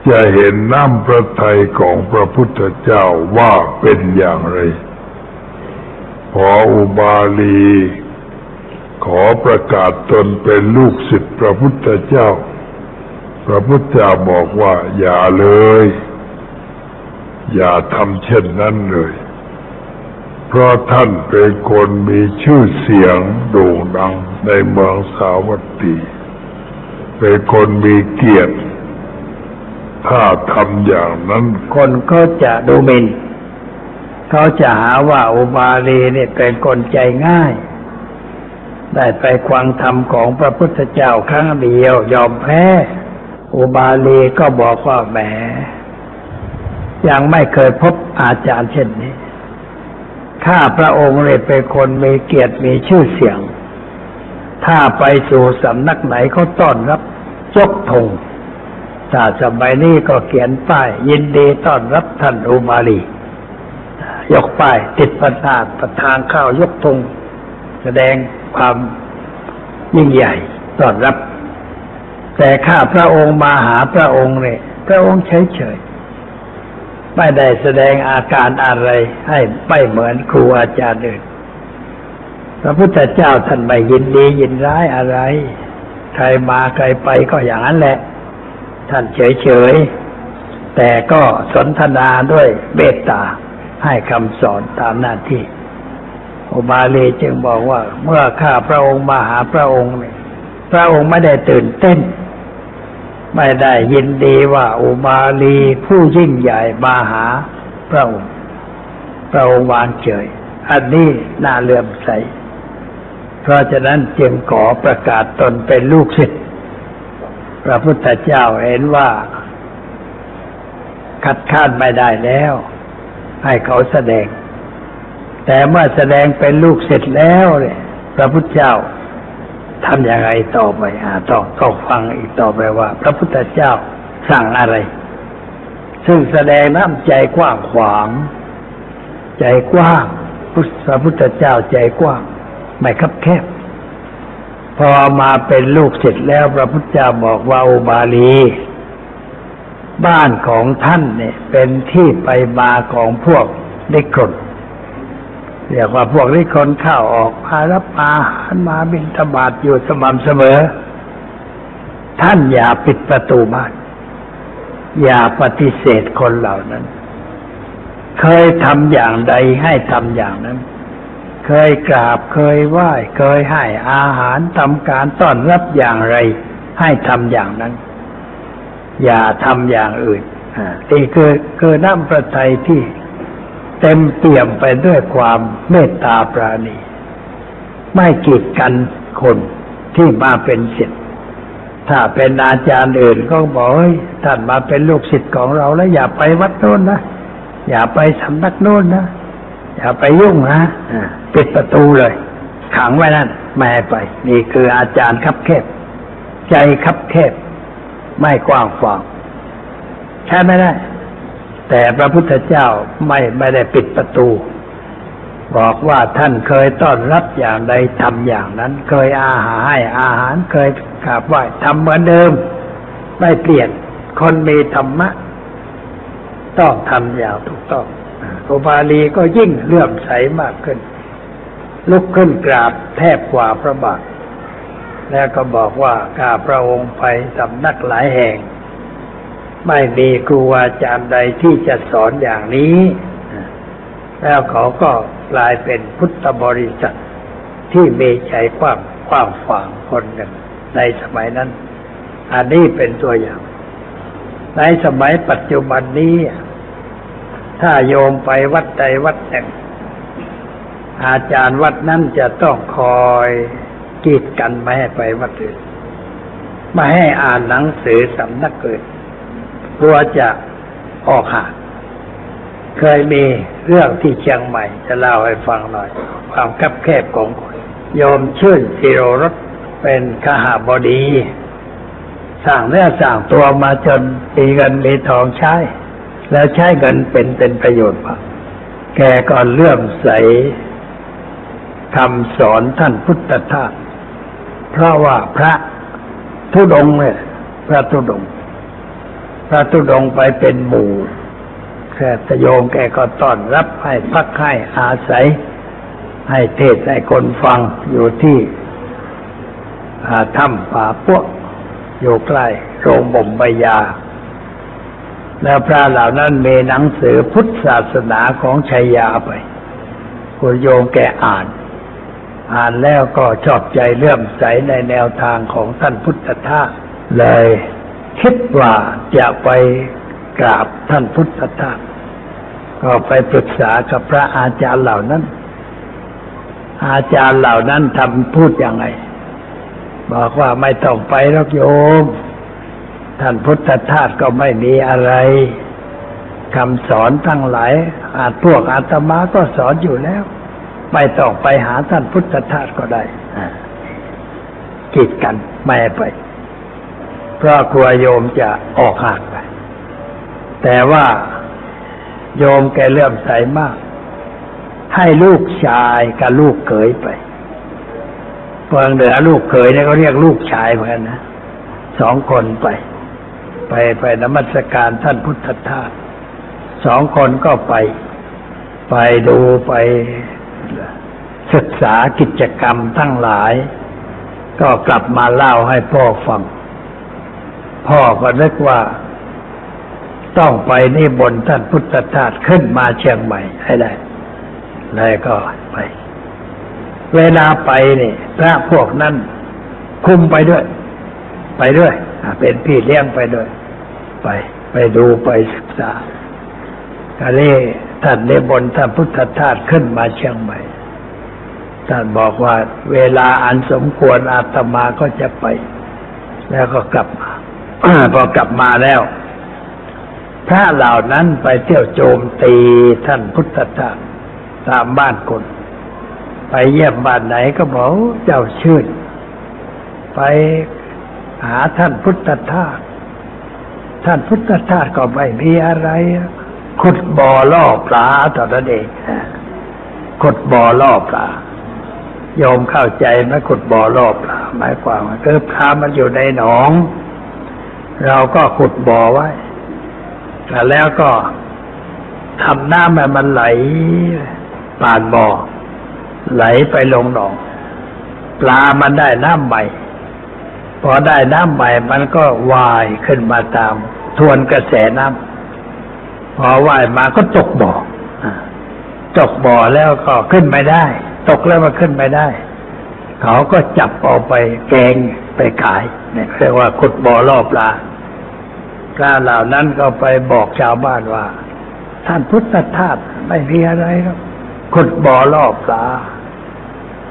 Speaker 2: จะเห็นน้ำพระทัยของพระพุทธเจ้าว่าเป็นอย่างไร พออุบาลี ขอประกาศตนเป็นลูกศิษย์พระพุทธเจ้า พระพุทธเจ้าบอกว่า อย่าเลย อย่าทำเช่นนั้นเลย เพราะท่านเป็นคนมีชื่อเสียงโด่งดังในเมืองสาวัตถีเป็นคนมีเกียรติ ถ้าทำอย่างนั้น
Speaker 1: คนก็จะดูหมิ่น เขาจะหาว่าอุบาลีเนี่ยเป็นคนใจง่าย ได้ไปควังธรรมของพระพุทธเจ้าครั้งเดียวยอมแพ้ อุบาลีก็บอกว่าแหมยังไม่เคยพบอาจารย์เช่นนี้ ข้าพระองค์เลยเป็นคนมีเกียรติมีชื่อเสียง ถ้าไปสู่สำนักไหนเขาต้อนรับยกธงถ้าสมัยนี้ก็เขียนป้ายยินดีต้อนรับท่านอุบาลี ยกป้าย ติดประทาประทานข้าวยกธงแสดงความยิ่งใหญ่ต้อนรับ แต่ข้าพระองค์มาหาพระองค์เนี่ยพระองค์เฉยๆไม่ได้แสดงอาการอะไรให้ไม่เหมือนครูอาจารย์อื่นพระพุทธเจ้าท่านไม่ยินดียินร้ายอะไร ใครมาใครไปก็อย่างนั้นแหละ ท่านเฉยๆแต่ก็สนทนาด้วยเมตตา ให้คำสอนตามหน้าที่ อุบาลีจึงบอกว่า เมื่อข้าพระองค์มาหาพระองค์เนี่ยพระองค์ไม่ได้ตื่นเต้น ไม่ได้ยินดีว่า อุบาลีผู้ยิ่งใหญ่มาหาพระองค์พระองค์วางเฉย อันนี้น่าเลื่อมใส เพราะฉะนั้นจึงขอประกาศตนเป็นลูกศิษย์พระพุทธเจ้าเห็นว่า คัดค้านไม่ได้แล้ว ให้เขาแสดง แต่เมื่อแสดงเป็นลูกศิษย์แล้วเนี่ยพระพุทธเจ้าทำอย่างไรต่อไปอ่าต้องต้องฟังอีกต่อไปว่า พระพุทธเจ้าสั่งอะไร ซึ่งแสดงน้ำใจกว้างขวาง ใจกว้างพระพุทธเจ้าใจกว้าง ไม่คับแคบ พอมาเป็นลูกศิษย์แล้วพระพุทธเจ้าบอกว่าอุบาลี บ้านของท่านเนี่ย เป็นที่ไปมาของพวกนิครนเรียกว่าพวกนิครนเข้าออกมารับอาหารมาบิณฑบาตอยู่สม่ำเสมอ ท่านอย่าปิดประตูบ้าน อย่าปฏิเสธคนเหล่านั้น เคยทำอย่างใดให้ทำอย่างนั้น เคยกราบเคยไหว้เคยให้อาหารทำการต้อนรับอย่างไร ให้ทำอย่างนั้น อย่าทำอย่างอื่นนี่คือคือน้ำประทัยที่เต็มเปี่ยมไปด้วยความเมตตาปราณี ไม่กีดกันคนที่มาเป็นศิษย์ถ้าเป็นอาจารย์อื่นก็บอกเฮ้ยท่านมาเป็นลูกศิษย์ของเราแล้วอย่าไปวัดโน้นนะอย่าไปสำนักโน้นนะอย่าไปยุ่งนะปิดประตูเลย ขังไว้นั่นไม่ให้ไป นี่คืออาจารย์คับแคบ ใจคับแคบ ไม่กว้างขวางใช่ไม่ได้ แต่พระพุทธเจ้าไม่ไม่ได้ปิดประตู บอกว่าท่านเคยต้อนรับอย่างใดทำอย่างนั้น เคยอาหารให้อาหารเคยกราบไหว้ทำเหมือนเดิม ไม่เปลี่ยนคนมีธรรมะ ต้องทำอย่างถูกต้องอุบาลีก็ยิ่งเลื่อมใสมากขึ้น ลุกขึ้นกราบแทบกว่าพระบาท แล้วก็บอกว่าข้าพระองค์ไปสำนักหลายแห่ง ไม่มีครูอาจารย์ใดที่จะสอนอย่างนี้ แล้วเขาก็กลายเป็นพุทธบริษัทที่มีใจกว้างกว้างขวางคนหนึ่งในสมัยนั้น อันนี้เป็นตัวอย่าง ในสมัยปัจจุบันนี้ ถ้าโยมไปวัดใดวัดหนึ่ง อาจารย์วัดนั้นจะต้องคอย กีดกันไม่ให้ไปวัดอื่นไม่ให้อ่านหนังสือสำนักอื่นกลัวจะออกห่างเคยมีเรื่องที่เชียงใหม่ จะเล่าให้ฟังหน่อย ความคับแคบของคนโยมชื่นสิโรรสเป็นขหาบดีสร้างเนื้อสร้างตัวมาจนมีเงินมีทองใช้ แล้วใช้เงินเป็นเป็นประโยชน์มากแกก็เลื่อมใสคำสอนท่านพุทธทาส เพราะว่าพระทุดงเนี่ยพระทุดง พระทุดงไปเป็นหมู่แค่ตโยมแกก็ต้อนรับให้พักให้อาศัย ให้เทศให้คนฟังอยู่ที่ถ้ำป่าพวกอยู่ใกล้โรงบ่มใบยา แล้วพระเหล่านั้นมีหนังสือพุทธศาสนาของชัยยาไปคุณโยมแกอ่าน อ่านแล้วก็ชอบใจเลื่อมใสในแนวทางของท่านพุทธทาสเลยคิดว่าจะไปกราบท่านพุทธทาสก็ไปปรึกษากับพระอาจารย์เหล่านั้น อาจารย์เหล่านั้นทำพูดยังไง บอกว่าไม่ต้องไปหรอกโยม ท่านพุทธทาสก็ไม่มีอะไรคำสอนทั้งหลายอาจพวกอาตมาก็สอนอยู่แล้ว ไม่ต้องไปหาท่านพุทธทาสก็ได้อ่ากีดกันไม่ให้ไป เพราะกลัวโยมจะออกห่างไป แต่ว่าโยมแกเลื่อมใสมาก ให้ลูกชายกับลูกเขยไปเมืองเหนือลูกเขยเนี่ยเขาเรียกลูกชายเหมือนกันนะสองคนไป ไปไปนมัสการท่านพุทธทาสสองคนก็ไป ไปดูไป ศึกษากิจกรรมทั้งหลาย ก็กลับมาเล่าให้พ่อฟัง พ่อก็นึกว่า ต้องไปนี่บนท่านพุทธทาสขึ้นมาเชียงใหม่ให้ได้เลยก็ไป เวลาไปนี่พระพวกนั้นคุมไปด้วย ไปด้วยเป็นพี่เลี้ยงไปด้วย ไป ไปดูไปศึกษาก็เลย ท่านนิบนท่านพุทธทาสขึ้นมาเชียงใหม่ ท่านบอกว่าเวลาอันสมควรอาตมาก็จะไป แล้วก็กลับมาพอกลับมาแล้ว พระเหล่านั้นไปเที่ยวโจมตีท่านพุทธทาสตามบ้านคนไปเยี่ยมบ้านไหนก็บอกเจ้าชื่น ไปหาท่านพุทธทาสท่านพุทธทาสก็ไม่มีอะไร ขุดบ่อล่อปลาตอนนั้นเองขุดบ่อล่อปลาโยมเข้าใจไหมขุดบ่อล่อปลาหมายความว่าคือปลามันอยู่ในหนอง เราก็ขุดบ่อไว้แล้วก็ทำน้ำให้มันไหลผ่านบ่อ ไหลไปลงหนอง ปลามันได้น้ำใหม่ พอได้น้ำใหม่มันก็ว่ายขึ้นมาตาม ทวนกระแสน้ำ พอว่ายมาก็ตกบ่ออ่าตกบ่อแล้วก็ขึ้นไม่ได้ ตกแล้วมันขึ้นไม่ได้ เขาก็จับเอาไปแกงไปขายเนี่ยเรียกว่าขุดบ่อล่อปลาปลาเหล่านั้นก็ไปบอกชาวบ้านว่า ท่านพุทธทาสไม่มีอะไรหรอกขุดบ่อล่อปลา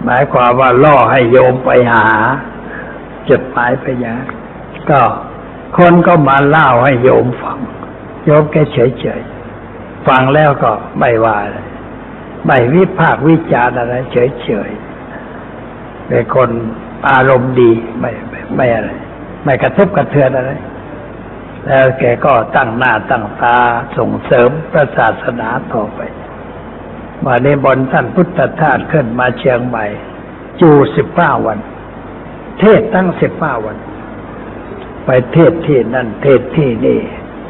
Speaker 1: หมายความว่าล่อให้โยมไปหาจุดหมายไปยางก็คนก็มาเล่าให้โยมฟัง โยมแกเฉยๆ ฟังแล้วก็ไม่ว่าอะไรไม่วิพากวิจารอะไรเฉยๆเป็นคนอารมณ์ดีไม่ไม่ไม่อะไร ไม่กระทบกระเทือนอะไร แล้วแกก็ตั้งหน้าตั้งตาส่งเสริมพระศาสนาต่อไปมาในบนท่านพุทธทาสขึ้นมาเชียงใหม่จูสิบห้าวัน เทศตั้งสิบห้าวัน ไปเทศที่นั่นเทศที่นี่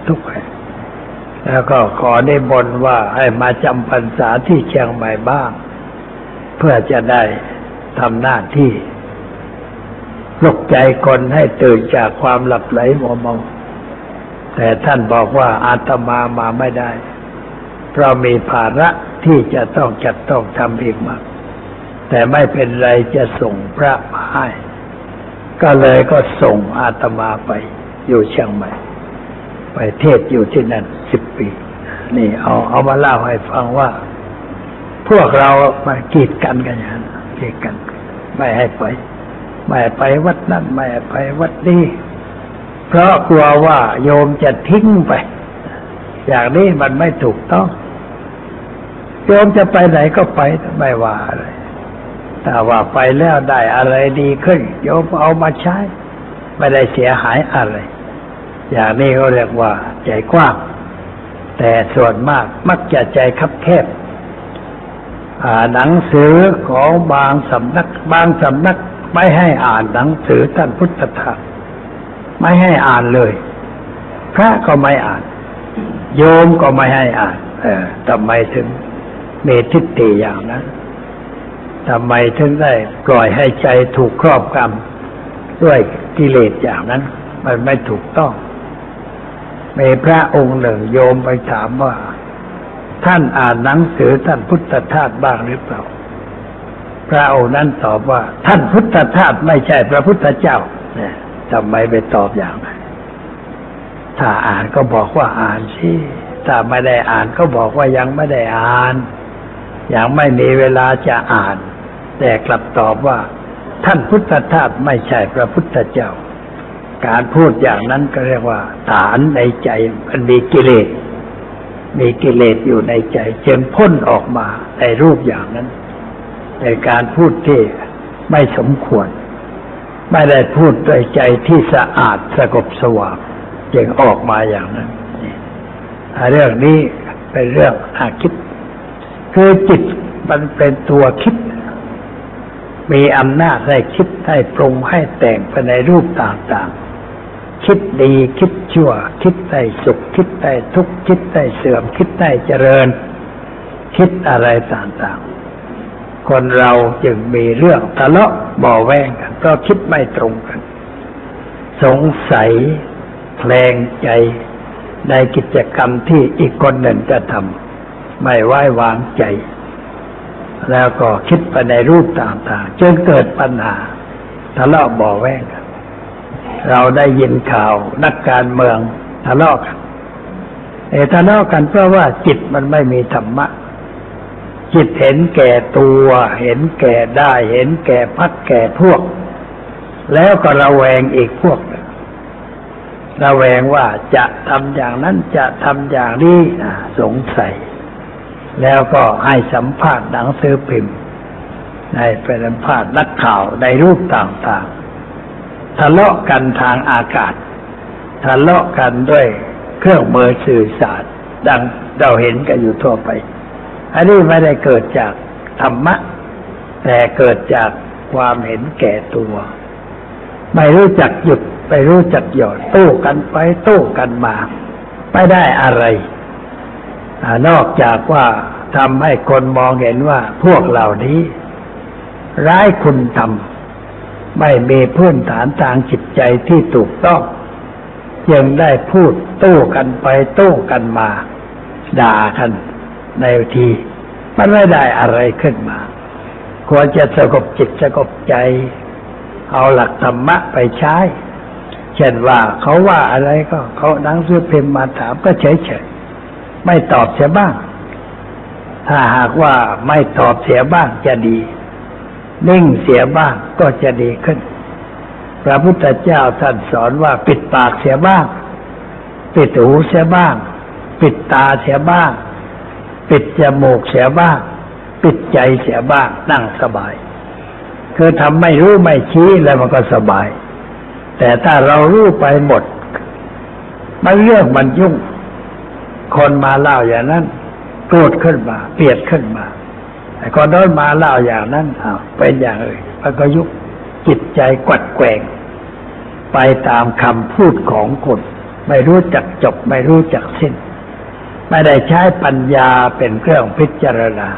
Speaker 1: ทุกแห่ง แล้วก็ขอได้บนว่าให้มาจำพรรษาที่เชียงใหม่บ้าง เพื่อจะได้ทำหน้าที่ปลุกใจคนให้ตื่นจากความหลับไหลมัวเมา แต่ท่านบอกว่าอาตมามาไม่ได้ เพราะมีภาระที่จะต้องจัดต้องทำอีกมาก แต่ไม่เป็นไรจะส่งพระมาให้ ก็เลยก็ส่งอาตมาไปอยู่เชียงใหม่ ไปเทศอยู่ที่นั่นสิบปี นี่เอาเอามาเล่าให้ฟังว่า พวกเรามากีดกันกันอย่างนั้นกีดกัน ไม่ให้ไป ไม่ให้ไปวัดนั้นไม่ให้ไปวัดนี้เพราะกลัวว่าโยมจะทิ้งไป อย่างนี้มันไม่ถูกต้อง โยมจะไปไหนก็ไปไม่ว่าอะไรถ้าว่าไปแล้วได้อะไรดีขึ้น โยมเอามาใช้ ไม่ได้เสียหายอะไร อย่างนี้เขาเรียกว่าใจกว้าง แต่ส่วนมากมักจะใจคับแคบอ่าหนังสือของบางสำนัก บางสำนักไม่ให้อ่านหนังสือท่านพุทธทาสไม่ให้อ่านเลย พระก็ไม่อ่าน โยมก็ไม่ให้อ่าน เออทำไมถึงเมทิฏฐิอย่างนั้นทำไมถึงได้ปล่อยให้ใจถูกครอบกำด้วยกิเลสอย่างนั้น มันไม่ถูกต้อง มีพระองค์หนึ่งโยมไปถามว่า ท่านอ่านหนังสือท่านพุทธทาสบ้างหรือเปล่า พระองค์นั้นตอบว่า ท่านพุทธทาสไม่ใช่พระพุทธเจ้าเนี่ยทำไมไปตอบอย่างนั้นถ้าอ่านก็บอกว่าอ่านสิถ้าไม่ได้อ่านก็บอกว่ายังไม่ได้อ่าน ยังไม่มีเวลาจะอ่าน แต่กลับตอบว่า ท่านพุทธทาสไม่ใช่พระพุทธเจ้า การพูดอย่างนั้นก็เรียกว่า ฐานในใจมันมีกิเลส มีกิเลสอยู่ในใจจึงพ่นออกมาในรูปอย่างนั้น ในการพูดที่ไม่สมควร ไม่ได้พูดด้วยใจที่สะอาดสงบสว่างจึงออกมาอย่างนั้นเรื่องนี้เป็นเรื่องอาคิด คือจิตมันเป็นตัวคิด มีอำนาจให้คิดให้ปรุงให้แต่งไปในรูปต่างๆ คิดดีคิดชั่ว คิดได้สุข คิดได้ทุกข์คิดได้เสื่อม คิดได้เจริญ คิดอะไรต่างๆ คนเราจึงมีเรื่องทะเลาะเบ่อแวงกันเพราะคิดไม่ตรงกัน สงสัยแคลงใจในกิจกรรมที่อีกคนหนึ่งจะทำไม่ไว้วางใจ แล้วก็คิดไปในรูปต่างๆจนเกิดปัญหาทะเลาะเบ่อแวงกัน เราได้ยินข่าวนักการเมืองทะเลาะกันเอทะเลาะกันเพราะว่าจิตมันไม่มีธรรมะ จิตเห็นแก่ตัว เห็นแก่ได้ เห็นแก่พักแก่พวก แล้วก็ระแวงอีกพวกระแวงว่าจะทำอย่างนั้นจะทำอย่างนี้สงสัย แล้วก็ให้สัมภาษณ์หนังสือพิมพ์ในเป็นสัมภาษณ์นักข่าวในรูปต่างๆ ทะเลาะกันทางอากาศ ทะเลาะกันด้วยเครื่องมือสื่อสารดังเราเห็นกันอยู่ทั่วไป อันนี้ไม่ได้เกิดจากธรรมะ แต่เกิดจากความเห็นแก่ตัว ไม่รู้จักหยุดไม่รู้จักหย่อนโต้กันไปโต้กันมา ไม่ได้อะไรอนอกจากว่าทำให้คนมองเห็นว่าพวกเหล่านี้ ร้ายคุณทำ ไม่มีพื้นฐานทางจิตใจที่ถูกต้องยังได้พูดโต้กันไปโต้กันมา ด่ากันในทีมันไม่ได้อะไรขึ้นมา ควรจะสงบจิตสงบใจ เอาหลักธรรมะไปใช้ เช่นว่าเขาว่าอะไรก็เขาหนังสือพิมพ์มาถามก็เฉยๆไม่ตอบเสียบ้าง ถ้าหากว่าไม่ตอบเสียบ้างจะดี นิ่งเสียบ้างก็จะดีขึ้น พระพุทธเจ้าท่านสอนว่าปิดปากเสียบ้าง ปิดหูเสียบ้าง ปิดตาเสียบ้าง ปิดจมูกเสียบ้าง ปิดใจเสียบ้าง นั่งสบาย คือทำไม่รู้ไม่ชี้แล้วมันก็สบาย แต่ถ้าเรารู้ไปหมด มันเรื่องมันยุ่ง คนมาเล่าอย่างนั้นโกรธขึ้นมา เปียดขึ้นมา ไอ้คนโน้นมาเล่าอย่างนั้นอ้าวเป็นอย่างอื่นมันก็ยุบจิตใจกัดแกว่งไปตามคำพูดของคนไม่รู้จักจบไม่รู้จักสิ้น ไม่ได้ใช้ปัญญาเป็นเครื่องพิจารณา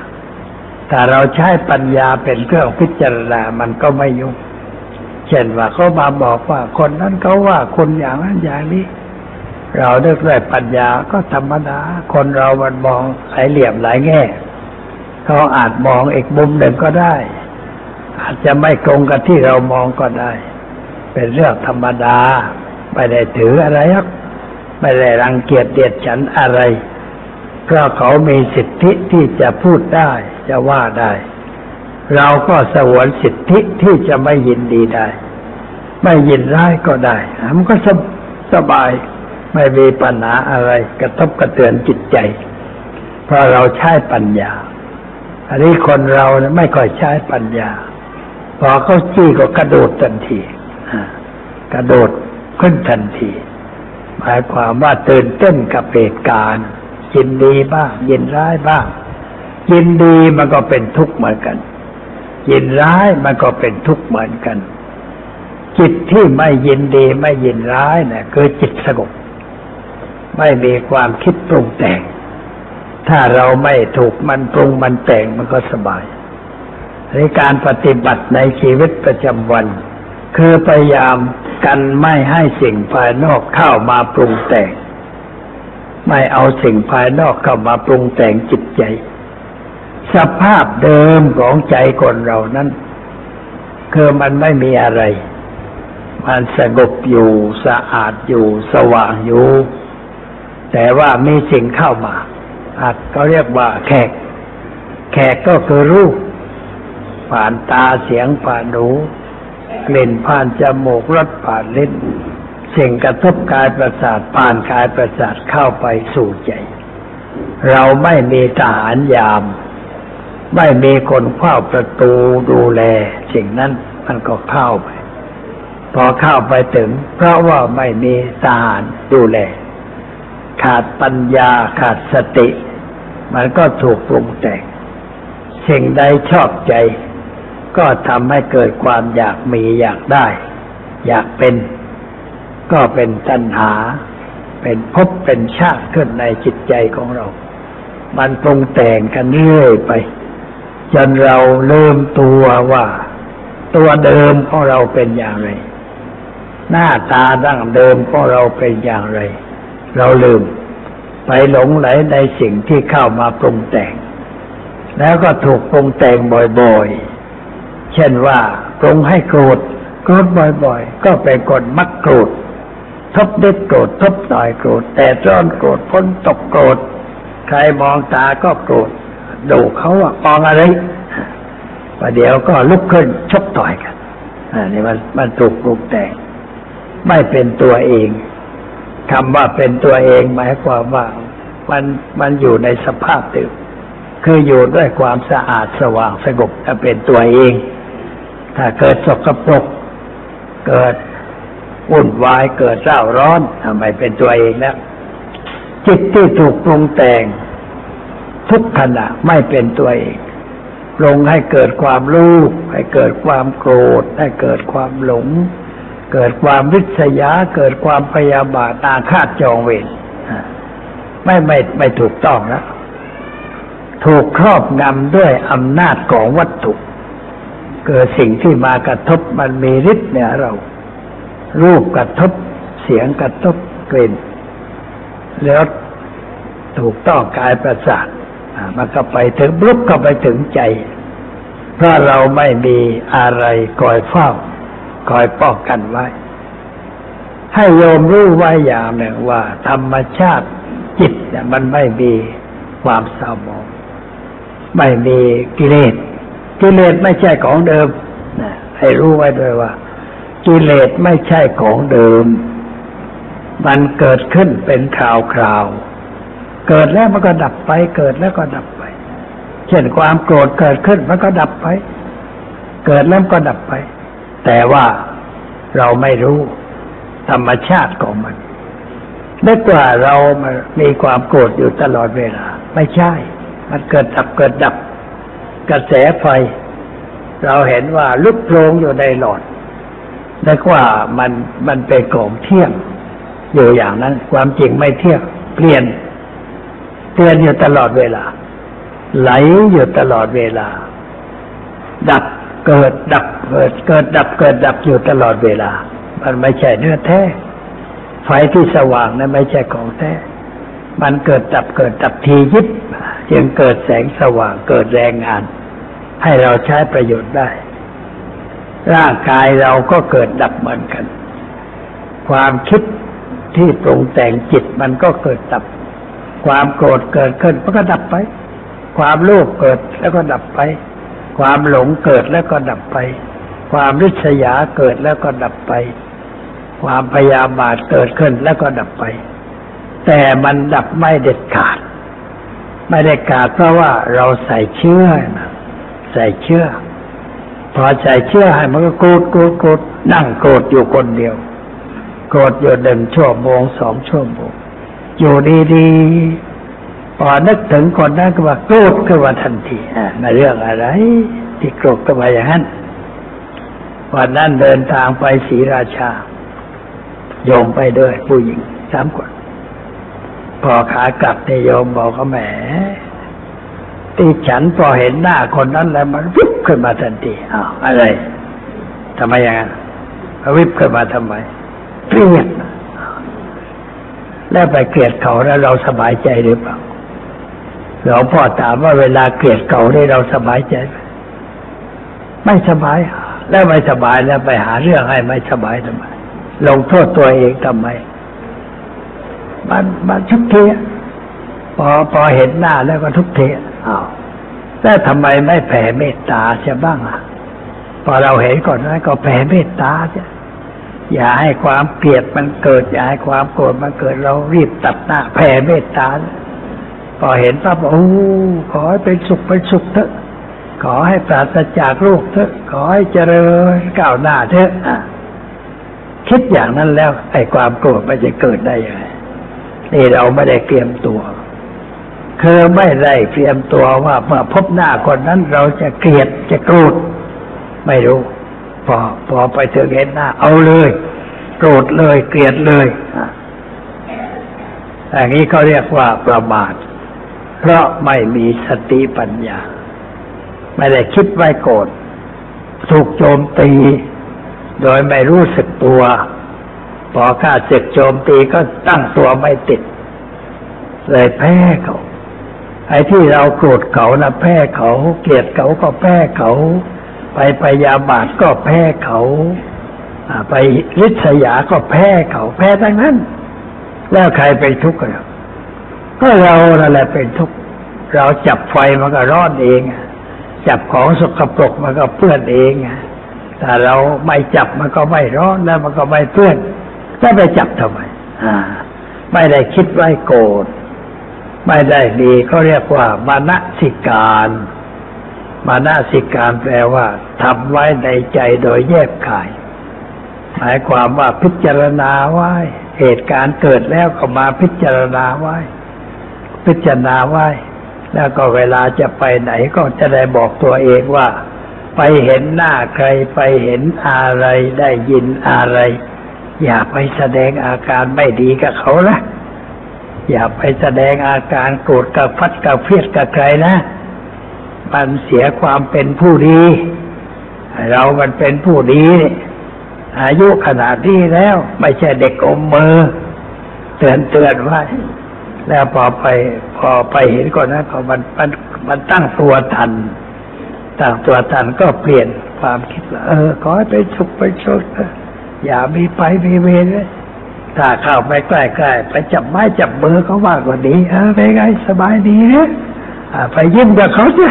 Speaker 1: ถ้าเราใช้ปัญญาเป็นเครื่องพิจารณามันก็ไม่ยุ่งเช่นว่าเขามาบอกว่าคนนั้นเขาว่าคนอย่างนั้นอย่างนี้ เราเลือกด้วยปัญญาก็ธรรมดา คนเรามันมองหลายเหลี่ยมหลายแง่ เขาอาจมองอีกมุมหนึ่งก็ได้ อาจจะไม่ตรงกับที่เรามองก็ได้ เป็นเรื่องธรรมดา ไม่ได้ถืออะไรหรอกไม่ได้รังเกียจเดียดฉันอะไร เพราะเขามีสิทธิที่จะพูดได้ จะว่าได้ เราก็สวนสิทธิที่จะไม่ยินดีได้ ไม่ยินร้ายก็ได้ มันก็สบสบาย ไม่มีปัญหาอะไรกระทบกระเทือนจิตใจ เพราะเราใช้ปัญญา อันนี้คนเราเนี่ยไม่ค่อยใช้ปัญญา พอเขาจี้ก็กระโดดทันทีกระโดดขึ้นทันที หมายความว่าตื่นเต้นกับเหตุการณ์ยินดีบ้างยินร้ายบ้าง ยินดีมันก็เป็นทุกข์เหมือนกัน ยินร้ายมันก็เป็นทุกข์เหมือนกัน จิตที่ไม่ยินดีไม่ยินร้ายเนี่ยคือจิตสงบไม่มีความคิดปรุงแต่ง ถ้าเราไม่ถูกมันปรุงมันแต่งมันก็สบายในการปฏิบัติในชีวิตประจำวัน คือพยายามกันไม่ให้สิ่งภายนอกเข้ามาปรุงแต่ง ไม่เอาสิ่งภายนอกเข้ามาปรุงแต่งจิตใจ สภาพเดิมของใจคนเรานั้น คือมันไม่มีอะไร มันสงบอยู่สะอาดอยู่สว่างอยู่ แต่ว่ามีสิ่งเข้ามา อาจเขาเรียกว่าแขก แขกก็คือรูป ผ่านตาเสียงผ่านหูกลิ่นผ่านจมูกรสผ่านลิ้นสิ่งกระทบกายประสาทผ่านกายประสาทเข้าไปสู่ใจ เราไม่มีทหารยาม ไม่มีคนเฝ้าประตูดูแล สิ่งนั้นมันก็เข้าไป พอเข้าไปถึง เพราะว่าไม่มีทหารดูแล ขาดปัญญาขาดสติ มันก็ถูกปรุงแต่ง สิ่งใดชอบใจ ก็ทำให้เกิดความอยากมีอยากได้ อยากเป็น ก็เป็นตัณหา เป็นภพเป็นชาติขึ้นในจิตใจของเรา มันปรุงแต่งกันเรื่อยไปจนเราลืมตัวว่า ตัวเดิมของเราเป็นอย่างไร หน้าตาดั้งเดิมของเราเป็นอย่างไร เราลืม ไปหลงไหลในสิ่งที่เข้ามาปรุงแต่ง แล้วก็ถูกปรุงแต่งบ่อยๆ เช่นว่าปรุงให้โกรธโกรธบ่อยๆ ก็เป็นคนมักโกรธทบเด็ดโกรธทบหน่อยโกรธแต่ร้อนโกรธพ้นตกโกรธใครมองตาก็โกรธดูเขาว่ามองอะไรประเดี๋ยวก็ลุกขึ้นชกต่อยกันอันนี้มันมันถูกปรุงแต่งไม่เป็นตัวเอง คำว่าเป็นตัวเองหมายความว่ามันมันอยู่ในสภาพเดิมคืออยู่ด้วยความสะอาดสว่างสงบจะเป็นตัวเอง ถ้าเกิดสกปรกเกิดวุ่นวายเกิดเศร่าร้อนทำไมเป็นตัวเองแล้วจิตที่ถูกปรุงแต่ง ทุกขณะไม่เป็นตัวเองปรุงให้เกิดความรู้ให้เกิดความโกรธ ให้เกิดความหลง เกิดความวิษยา เกิดความพยาบาทอาฆาตจองเวรไม่ไม่ไม่ถูกต้องแล้วถูกครอบงำด้วยอำนาจของวัตถุ เกิดสิ่งที่มากระทบมันมีฤทธิ์เนี่ยเรา รูปกระทบเสียงกระทบกลิ่นแล้วถูกต้องกายประสาทมันก็ไปถึงลุกก็ไปถึงใจ เพราะเราไม่มีอะไรคอยเฝ้า คอยป้องกันไว้ ให้โยมรู้ไว้อย่างหนึ่งว่า ธรรมชาติจิตเนี่ยมันไม่มีความเศร้าหมอง ไม่มีกิเลสกิเลสไม่ใช่ของเดิมนะให้รู้ไว้ด้วยว่า กิเลสไม่ใช่ของเดิม มันเกิดขึ้นเป็นคราวคราวเกิดแล้วมันก็ดับไป เกิดแล้วก็ดับไป เช่นความโกรธเกิดขึ้นมันก็ดับไป เกิดแล้วก็ดับไป แต่ว่าเราไม่รู้ธรรมชาติของมันนึกว่าเรามีความโกรธอยู่ตลอดเวลา ไม่ใช่ มันเกิดดับเกิดดับ กระแสไฟ เราเห็นว่าลุกโพลงอยู่ในหลอดนึกว่ามันมันเป็นของเที่ยง อยู่อย่างนั้น ความจริงไม่เที่ยง เปลี่ยน เปลี่ยนอยู่ตลอดเวลา ไหลอยู่ตลอดเวลา ดับ เกิดดับเกิดเกิดดับเกิดดับอยู่ตลอดเวลา มันไม่ใช่เนื้อแท้ ไฟที่สว่างนั้นไม่ใช่ของแท้ มันเกิดดับเกิดดับทียิบจึงเกิดแสงสว่างเกิดแรงงาน ให้เราใช้ประโยชน์ได้ ร่างกายเราก็เกิดดับเหมือนกัน ความคิดที่ปรุงแต่งจิตมันก็เกิดดับ ความโกรธเกิดขึ้นมันก็ดับไป ความโลภเกิดแล้วก็ดับไป ความหลงเกิดแล้วก็ดับไป ความริษยาเกิดแล้วก็ดับไป ความพยาบาทเกิดขึ้นแล้วก็ดับไป แต่มันดับไม่เด็ดขาด ไม่ได้ขาดเพราะว่าเราใส่เชื่อนะใส่เชื่อ พอใส่เชื่อให้มันก็โกรธโกรธโกรธนั่งโกรธอยู่คนเดียว โกรธอยู่หนึ่งชั่วโมงสองชั่วโมงอยู่ดีๆ พอนึกถึงคนนั้นก็ว่าโกรธขึ้นมาทันทีอ่ามาเรื่องอะไร ที่โกรธก็มาอย่างนั้นวันนั้นเดินทางไปศรีราชา โยมไปด้วยผู้หญิงสามคนพอขากลับเนี่ยโยมบอกเขาแหมที่ฉันพอเห็นหน้าคนนั้นแล้วมันวิบขึ้นมาทันทีอ้าวอะไรทำไมอย่างนั้นวิบขึ้นมาทำไมเกลียดแล้วไปเกลียดเขาแล้วเราสบายใจหรือเปล่า หลวงพ่อถามว่าเวลาเกลียดเขาได้เราสบายใจไหมไม่สบาย แล้วไม่สบายแล้วไปหาเรื่องให้ไม่สบายทำไมลงโทษตัวเองทำไมมันมันทุกทีพอพอเห็นหน้าแล้วก็ทุกทีอ้าวแล้วทำไมไม่แผ่เมตตาจะบ้างอะพอเราเห็นก่อนนั้นก็แผ่เมตตาจะอย่าให้ความเกลียดมันเกิด อย่าให้ความโกรธมันเกิดเรารีบตัดหน้าแผ่เมตตา พอเห็นปั๊บโอ้ขอให้เป็นสุขเป็นสุขเถอะ ขอให้ปราศจากโรคเถอะ ขอให้เจริญก้าวหน้าเถอะคิดอย่างนั้นแล้ว ไอ้ความโกรธมันจะเกิดได้ยังไงนี่เราไม่ได้เตรียมตัวคือไม่ได้เตรียมตัวว่าเมื่อพบหน้าคนนั้นเราจะเกลียดจะโกรธไม่รู้ พอพอไปถึงเห็นหน้า เอาเลย โกรธเลยเกลียดเลยอ่อย่างนี้เขาเรียกว่าประมาท เพราะไม่มีสติปัญญา ไม่ได้คิดไว้โกรธถูกโจมตี โดยไม่รู้สึกตัว พอข้าศึกโจมตีก็ตั้งตัวไม่ติด เลยแพ้เขาไอ้ที่เราโกรธเขานะแพ้เขา เกลียดเขาก็แพ้เขา ไปพยาบาทก็แพ้เขาไปริษยาก็แพ้เขา แพ้ทั้งนั้น แล้วใครเป็นทุกข์กัน ก็เรานั่นแหละเป็นทุกข์เราจับไฟมันก็ร้อนเองจับของสกปรกมันก็เปื้อนเองถ้าเราไม่จับมันก็ไม่ร้อนแล้วมันก็ไม่เปื้อนแล้วไปจับทำไมอ่าไม่ได้คิดไว้โกรธไม่ได้ดีเขาเรียกว่ามานะสิการมานะสิการแปลว่าทำไว้ในใจโดยแยบขาย หมายความว่าพิจารณาไว้ เหตุการณ์เกิดแล้วก็มาพิจารณาไว้ พิจารณาไว้ แล้วก็เวลาจะไปไหนก็จะได้บอกตัวเองว่า ไปเห็นหน้าใครไปเห็นอะไรได้ยินอะไร อย่าไปแสดงอาการไม่ดีกับเขานะอย่าไปแสดงอาการโกรธกับฟัดกับเฟียดกับใครนะมันเสียความเป็นผู้ดี เรามันเป็นผู้ดีอายุขนาดนี้แล้ว ไม่ใช่เด็กอมมือ เตือนเตือนไว้ แล้วพอไปพอไปเห็นก่อนนั้นก็มันมันมันตั้งตัวทัน ตั้งตัวทันก็เปลี่ยนความคิดว่าเออ ขอให้ไปสุขไปชดอย่ามีไปมีเวรเลยถ้าเข้าไปใกล้ๆไปจับไม้จับมือเขาว่ากว่าดีเออเป็นไงสบายดีฮะไปยิ้มกับเขาสิ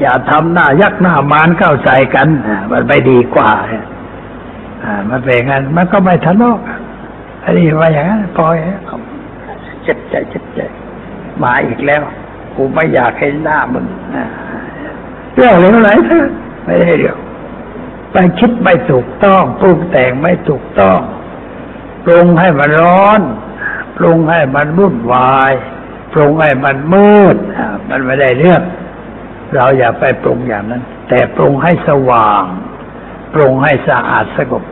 Speaker 1: อย่าทำหน้ายักหน้ามานเข้าใส่กันมันไม่ดีกว่าอ่ามันเป็นงั้นมันก็ไม่ทะเลาะอันนี้ว่าอย่างนั้นปล่อย เจ็บใจเจ็บใจมาอีกแล้วกูไม่อยากเห็นหน้ามึงเรื่องอะไรเถอะไม่ได้เรื่องไปคิดไม่ถูกต้องปรุงแต่งไม่ถูกต้องปรุงให้มันร้อนปรุงให้มันวุ่นวายปรุงให้มันมืดมันไม่ได้เรื่อง เราอย่าไปปรุงอย่างนั้น แต่ปรุงให้สว่าง ปรุงให้สะอาดสงบ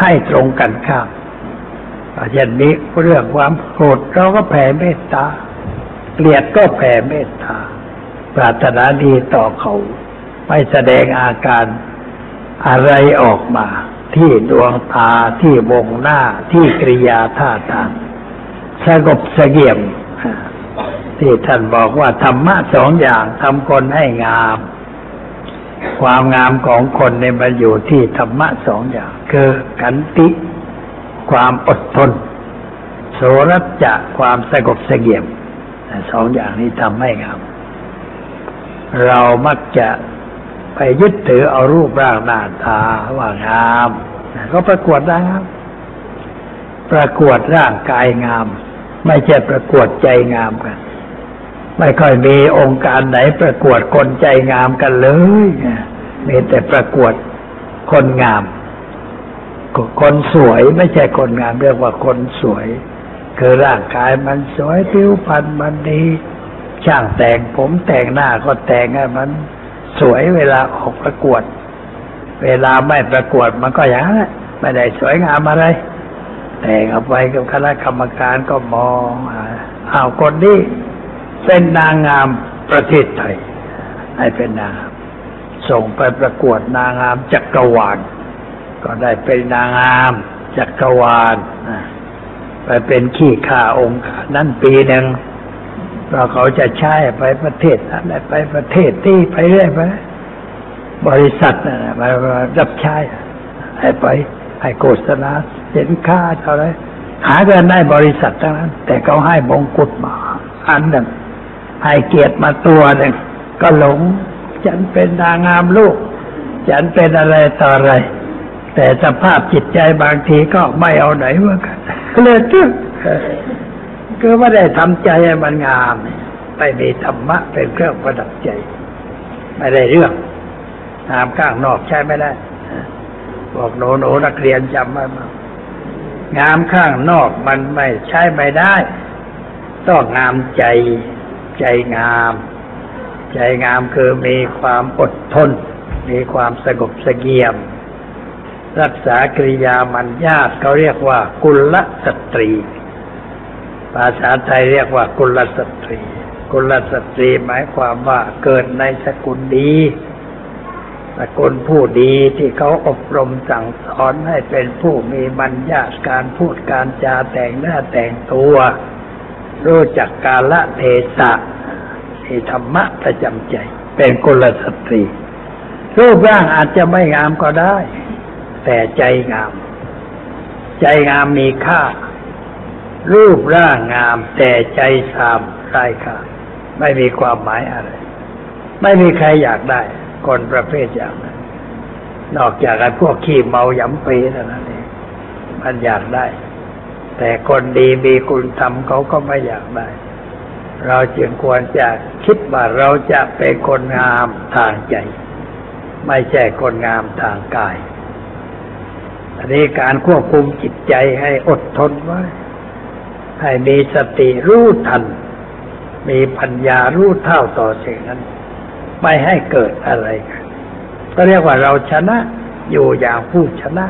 Speaker 1: ให้ตรงกันข้าม อย่างนี้เรื่องความโกรธเราก็แผ่เมตตาเกลียดก็แผ่เมตตา ปรารถนาดีต่อเขาไม่แสดงอาการอะไรออกมา ที่ดวงตาที่วงหน้าที่กริยาท่าทางสงบเสงี่ยมที่ท่านบอกว่าธรรมะสองอย่างทำคนให้งาม ความงามของคนในมันอยู่ที่ธรรมะสองอย่าง คือกันติ ความอดทน โสรัจจะความสงบเสงี่ยมสองอย่างนี้ทำให้งามเรามักจะไปยึดถือเอารูปร่างหน้าตาว่างามก็ประกวดนะครับ ประกวดร่างกายงาม ไม่ใช่ประกวดใจงามกัน ไม่ค่อยมีองค์การไหนประกวดคนใจงามกันเลยมีแต่ประกวดคนงาม คนสวยไม่ใช่คนงามเรียกว่าคนสวย คือร่างกายมันสวยผิวพรรณมันดี ช่างแต่งผมแต่งหน้าก็แต่งให้มันสวยเวลาออกประกวด เวลาไม่ประกวดมันก็อย่างนั้นไม่ได้สวยงามอะไร แต่งเอาไปกับคณะกรรมการก็มองเอาคนนี้เป็นนางงามประเทศไทย ให้เป็นนางส่งไปประกวดนางงามจักรวาล ก็ได้เป็นนางงามจักรวาลไปเป็นขี้ข่าองค์นั้นปีหนึ่งเราเขาจะใช้ไปประเทศนั้นไปประเทศที่ไปเรื่อยไปบริษัทนะมารับใช้ให้ไปให้โฆษณาสินค้าเท่าไรหาเงินได้บริษัททั้งนั้น แต่เขาให้มงกุฎมาอันหนึ่งให้เกียรติมาตัวหนึ่งก็หลง ฉันเป็นนางงามลูก ฉันเป็นอะไรต่ออะไร แต่สภาพจิตใจบางทีก็ไม่เอาไหนว่ากันเลยทึกคือไม่ได้ทำใจให้มันงามไม่มีธรรมะเป็นเครื่องประดับใจ ไม่ได้เรื่องงามข้างนอกใช้ไม่ได้บอกโนโนนักเรียนจำไว้มางามข้างนอกมันไม่ใช้ไม่ได้ ต้องงามใจ ใจงาม ใจงามคือมีความอดทน มีความสงบสเงียม รักษากริยามันญาตเขาเรียกว่า กุลสตรี ภาษาไทยเรียกว่า กุลสตรี กุลสตรีหมายความว่าเกิดในสกุลดีสกุลผู้ดีที่เขาอบรมสั่งสอนให้เป็นผู้มีมัญญาการพูดการจาแต่งหน้าแต่งตัว รู้จักกาละเทศะมีธรรมะประจำใจ เป็นกุลสตรี รูปร่างอาจจะไม่งามก็ได้ แต่ใจงาม ใจงามมีค่า รูปร่างงามแต่ใจสามไร้ค่า ไม่มีความหมายอะไร ไม่มีใครอยากได้ คนประเภทอย่างนั้นนอกจากไอ้พวกขี้เมาหยำปีเท่านั้นเองมันอยากได้ แต่คนดีมีคุณธรรมเขาก็ไม่อยากได้ เราจึงควรจะคิดว่าเราจะเป็นคนงามทางใจ ไม่ใช่คนงามทางกาย นนี้การควบคุมจิตใจให้อดทนไว้ ให้มีสติรู้ทัน มีปัญญารู้เท่าต่อสิ่งนั้น ไม่ให้เกิดอะไร ก็เรียกว่าเราชนะอยู่อย่างผู้ชนะ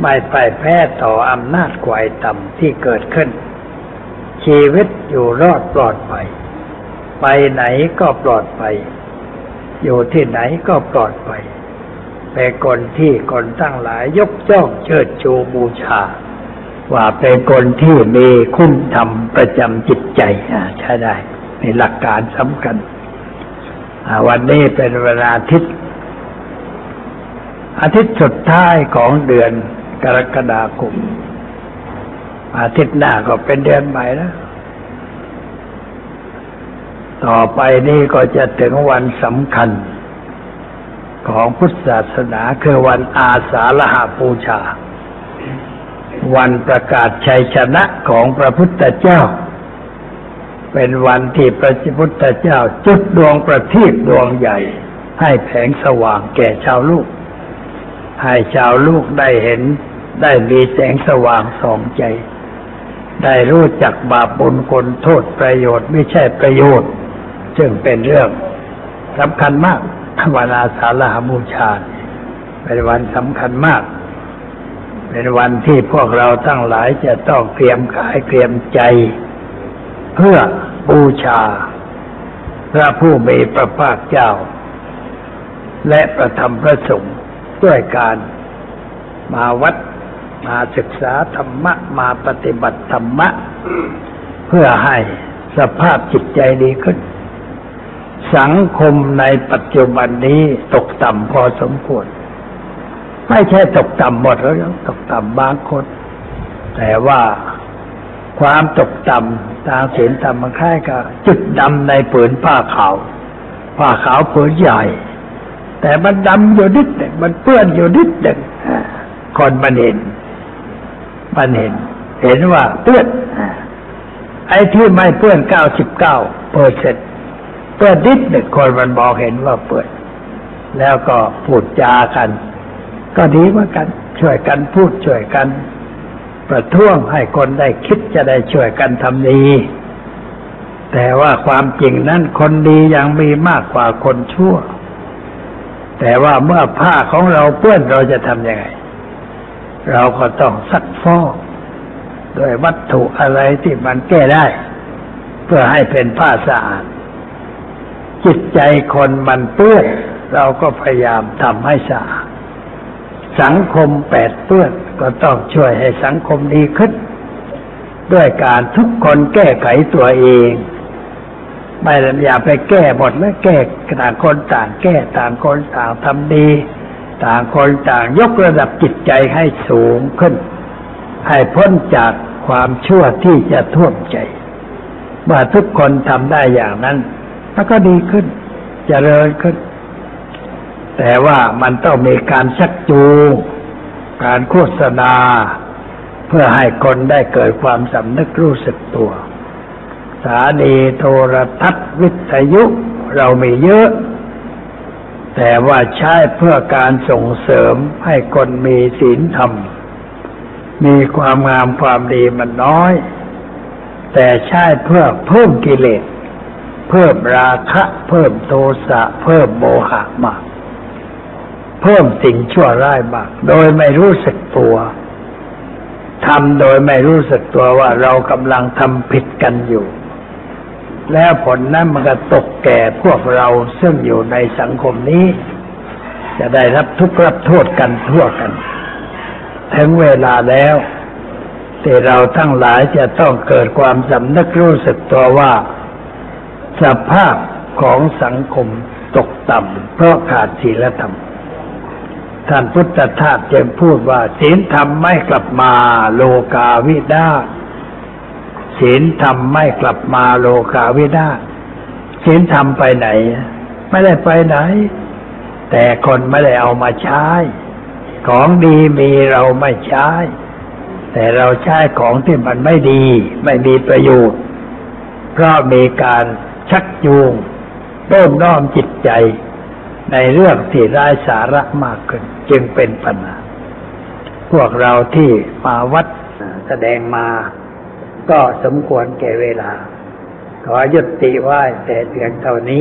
Speaker 1: ไม่ไปแพ้ต่ออำนาจกวายต่ำที่เกิดขึ้น ชีวิตอยู่รอดปลอดภัยไปไหนก็ปลอดภัยอยู่ที่ไหนก็ปลอดภัย เป็นคนที่คนตั้งหลายยกจ้องเชิดชูบูชา ว่าเป็นคนที่มีคุณธรรมประจำจิตใจใช่ได้ในหลักการสำคัญวันนี้เป็นเวลาอาทิตย์ อาทิตย์สุดท้ายของเดือนกรกฎาคมอาทิตย์หน้าก็เป็นเดือนใหม่แล้วต่อไปนี้ก็จะถึงวันสำคัญ ของพุทธศาสนาคือวันอาสาฬหาปูชา วันประกาศชัยชนะของพระพุทธเจ้า เป็นวันที่พระพุทธเจ้า จุดดวงประทีปดวงใหญ่ ให้แผงสว่างแก่ชาวลูก ให้ชาวลูกได้เห็นได้มีแสงสว่างส่องใจ ได้รู้จักบาปบุญคนโทษประโยชน์ไม่ใช่ประโยชน์ ซึ่งเป็นเรื่องสำคัญมาก วันอาสาฬหบูชา เป็นวันสำคัญมาก เป็นวันที่พวกเราทั้งหลายจะต้องเตรียมกายเตรียมใจ เพื่อบูชา พระผู้มีพระภาคเจ้า และประธรรมพระสงฆ์ด้วยการมาวัดมาศึกษาธรรมะ มาปฏิบัติธรรมะ เพื่อให้สภาพจิตใจดีขึ้น สังคมในปัจจุบันนี้ตกต่ำพอสมควร ไม่ใช่ตกต่ำหมดแล้วตกต่ำบางคน แต่ว่าความตกต่ำทางศีลธรรมมันคล้ายกับจุดดำในผืนผ้าขาว ผ้าขาวผืนใหญ่ แต่มันดำอยู่นิดหนึ่งมันเปื้อนอยู่นิดหนึ่งคนมันเห็น มันเห็น เห็นว่าเปื้อนไอ้ที่ไม่เปื้อนเก้าสิบเก้าเปอร์เซ็นต เปื้อนนิดหนึ่งคนมันมองเห็นว่าเปื้อนแล้วก็พูดจากัน ก็ดีเหมือนกันช่วยกันพูดช่วยกัน ประท้วงให้คนได้คิดจะได้ช่วยกันทำดีแต่ว่าความจริงนั้นคนดียังมีมากกว่าคนชั่ว แต่ว่าเมื่อผ้าของเราเปื้อนเราจะทำยังไง เราก็ต้องซักฟอกโดยวัตถุอะไรที่มันแก้ได้ เพื่อให้เป็นผ้าสะอาด จิตใจคนมันเปื้อนเราก็พยายามทำให้สะอาดสังคมแปดเปื้อนก็ต้องช่วยให้สังคมดีขึ้น ด้วยการทุกคนแก้ไขตัวเองไม่อย่าไปแก้หมดแล้วแก้ต่างคนต่างแก้ต่างคนต่างทำดี ต่างคนต่างยกระดับจิตใจให้สูงขึ้น ให้พ้นจากความชั่วที่จะท่วมใจเมื่อทุกคนทำได้อย่างนั้น มันก็ดีขึ้นจเจริญขึ้น แต่ว่ามันต้องมีการชักจูงการโฆษณา เพื่อให้คนได้เกิดความสำนึกรู้สึกตัวสถานีโทรทัศน์วิทยุเรามีเยอะ แต่ว่าใช้เพื่อการส่งเสริมให้คนมีศีลธรรม มีความงามความดีมันน้อย แต่ใช้เพื่อเพิ่มกิเลส เพิ่มราคะ เพิ่มโทสะ เพิ่มโมหะมาก เพิ่มสิ่งชั่วร้ายมาก โดยไม่รู้สึกตัวทำโดยไม่รู้สึกตัวว่าเรากำลังทำผิดกันอยู่ แล้วผลนั้นมันก็ตกแก่พวกเราซึ่งอยู่ในสังคมนี้ จะได้รับทุกข์รับโทษกันทั่วกัน ถึงเวลาแล้วที่เราทั้งหลายจะต้องเกิดความสำนึกรู้สึกตัวว่า สภาพของสังคมตกต่ำเพราะขาดศีลธรรม ท่านพุทธทาสจึงพูดว่า ศีลธรรมไม่กลับมาโลกาวินาศีลธรรมไม่กลับมาโลกาวินาศศีลธรรมไปไหน ไม่ได้ไปไหน แต่คนไม่ได้เอามาใช้ ของดีมีเราไม่ใช้ แต่เราใช้ของที่มันไม่ดี ไม่มีประโยชน์ เพราะมีการ ชักจูงโน้มน้อมจิตใจในเรื่องที่ร้ายสาระมากขึ้น จึงเป็นปัญหา พวกเราที่มาวัดแสดงมา ก็สมควรแก่เวลา ขอยุติไว้แต่เพียงเท่านี้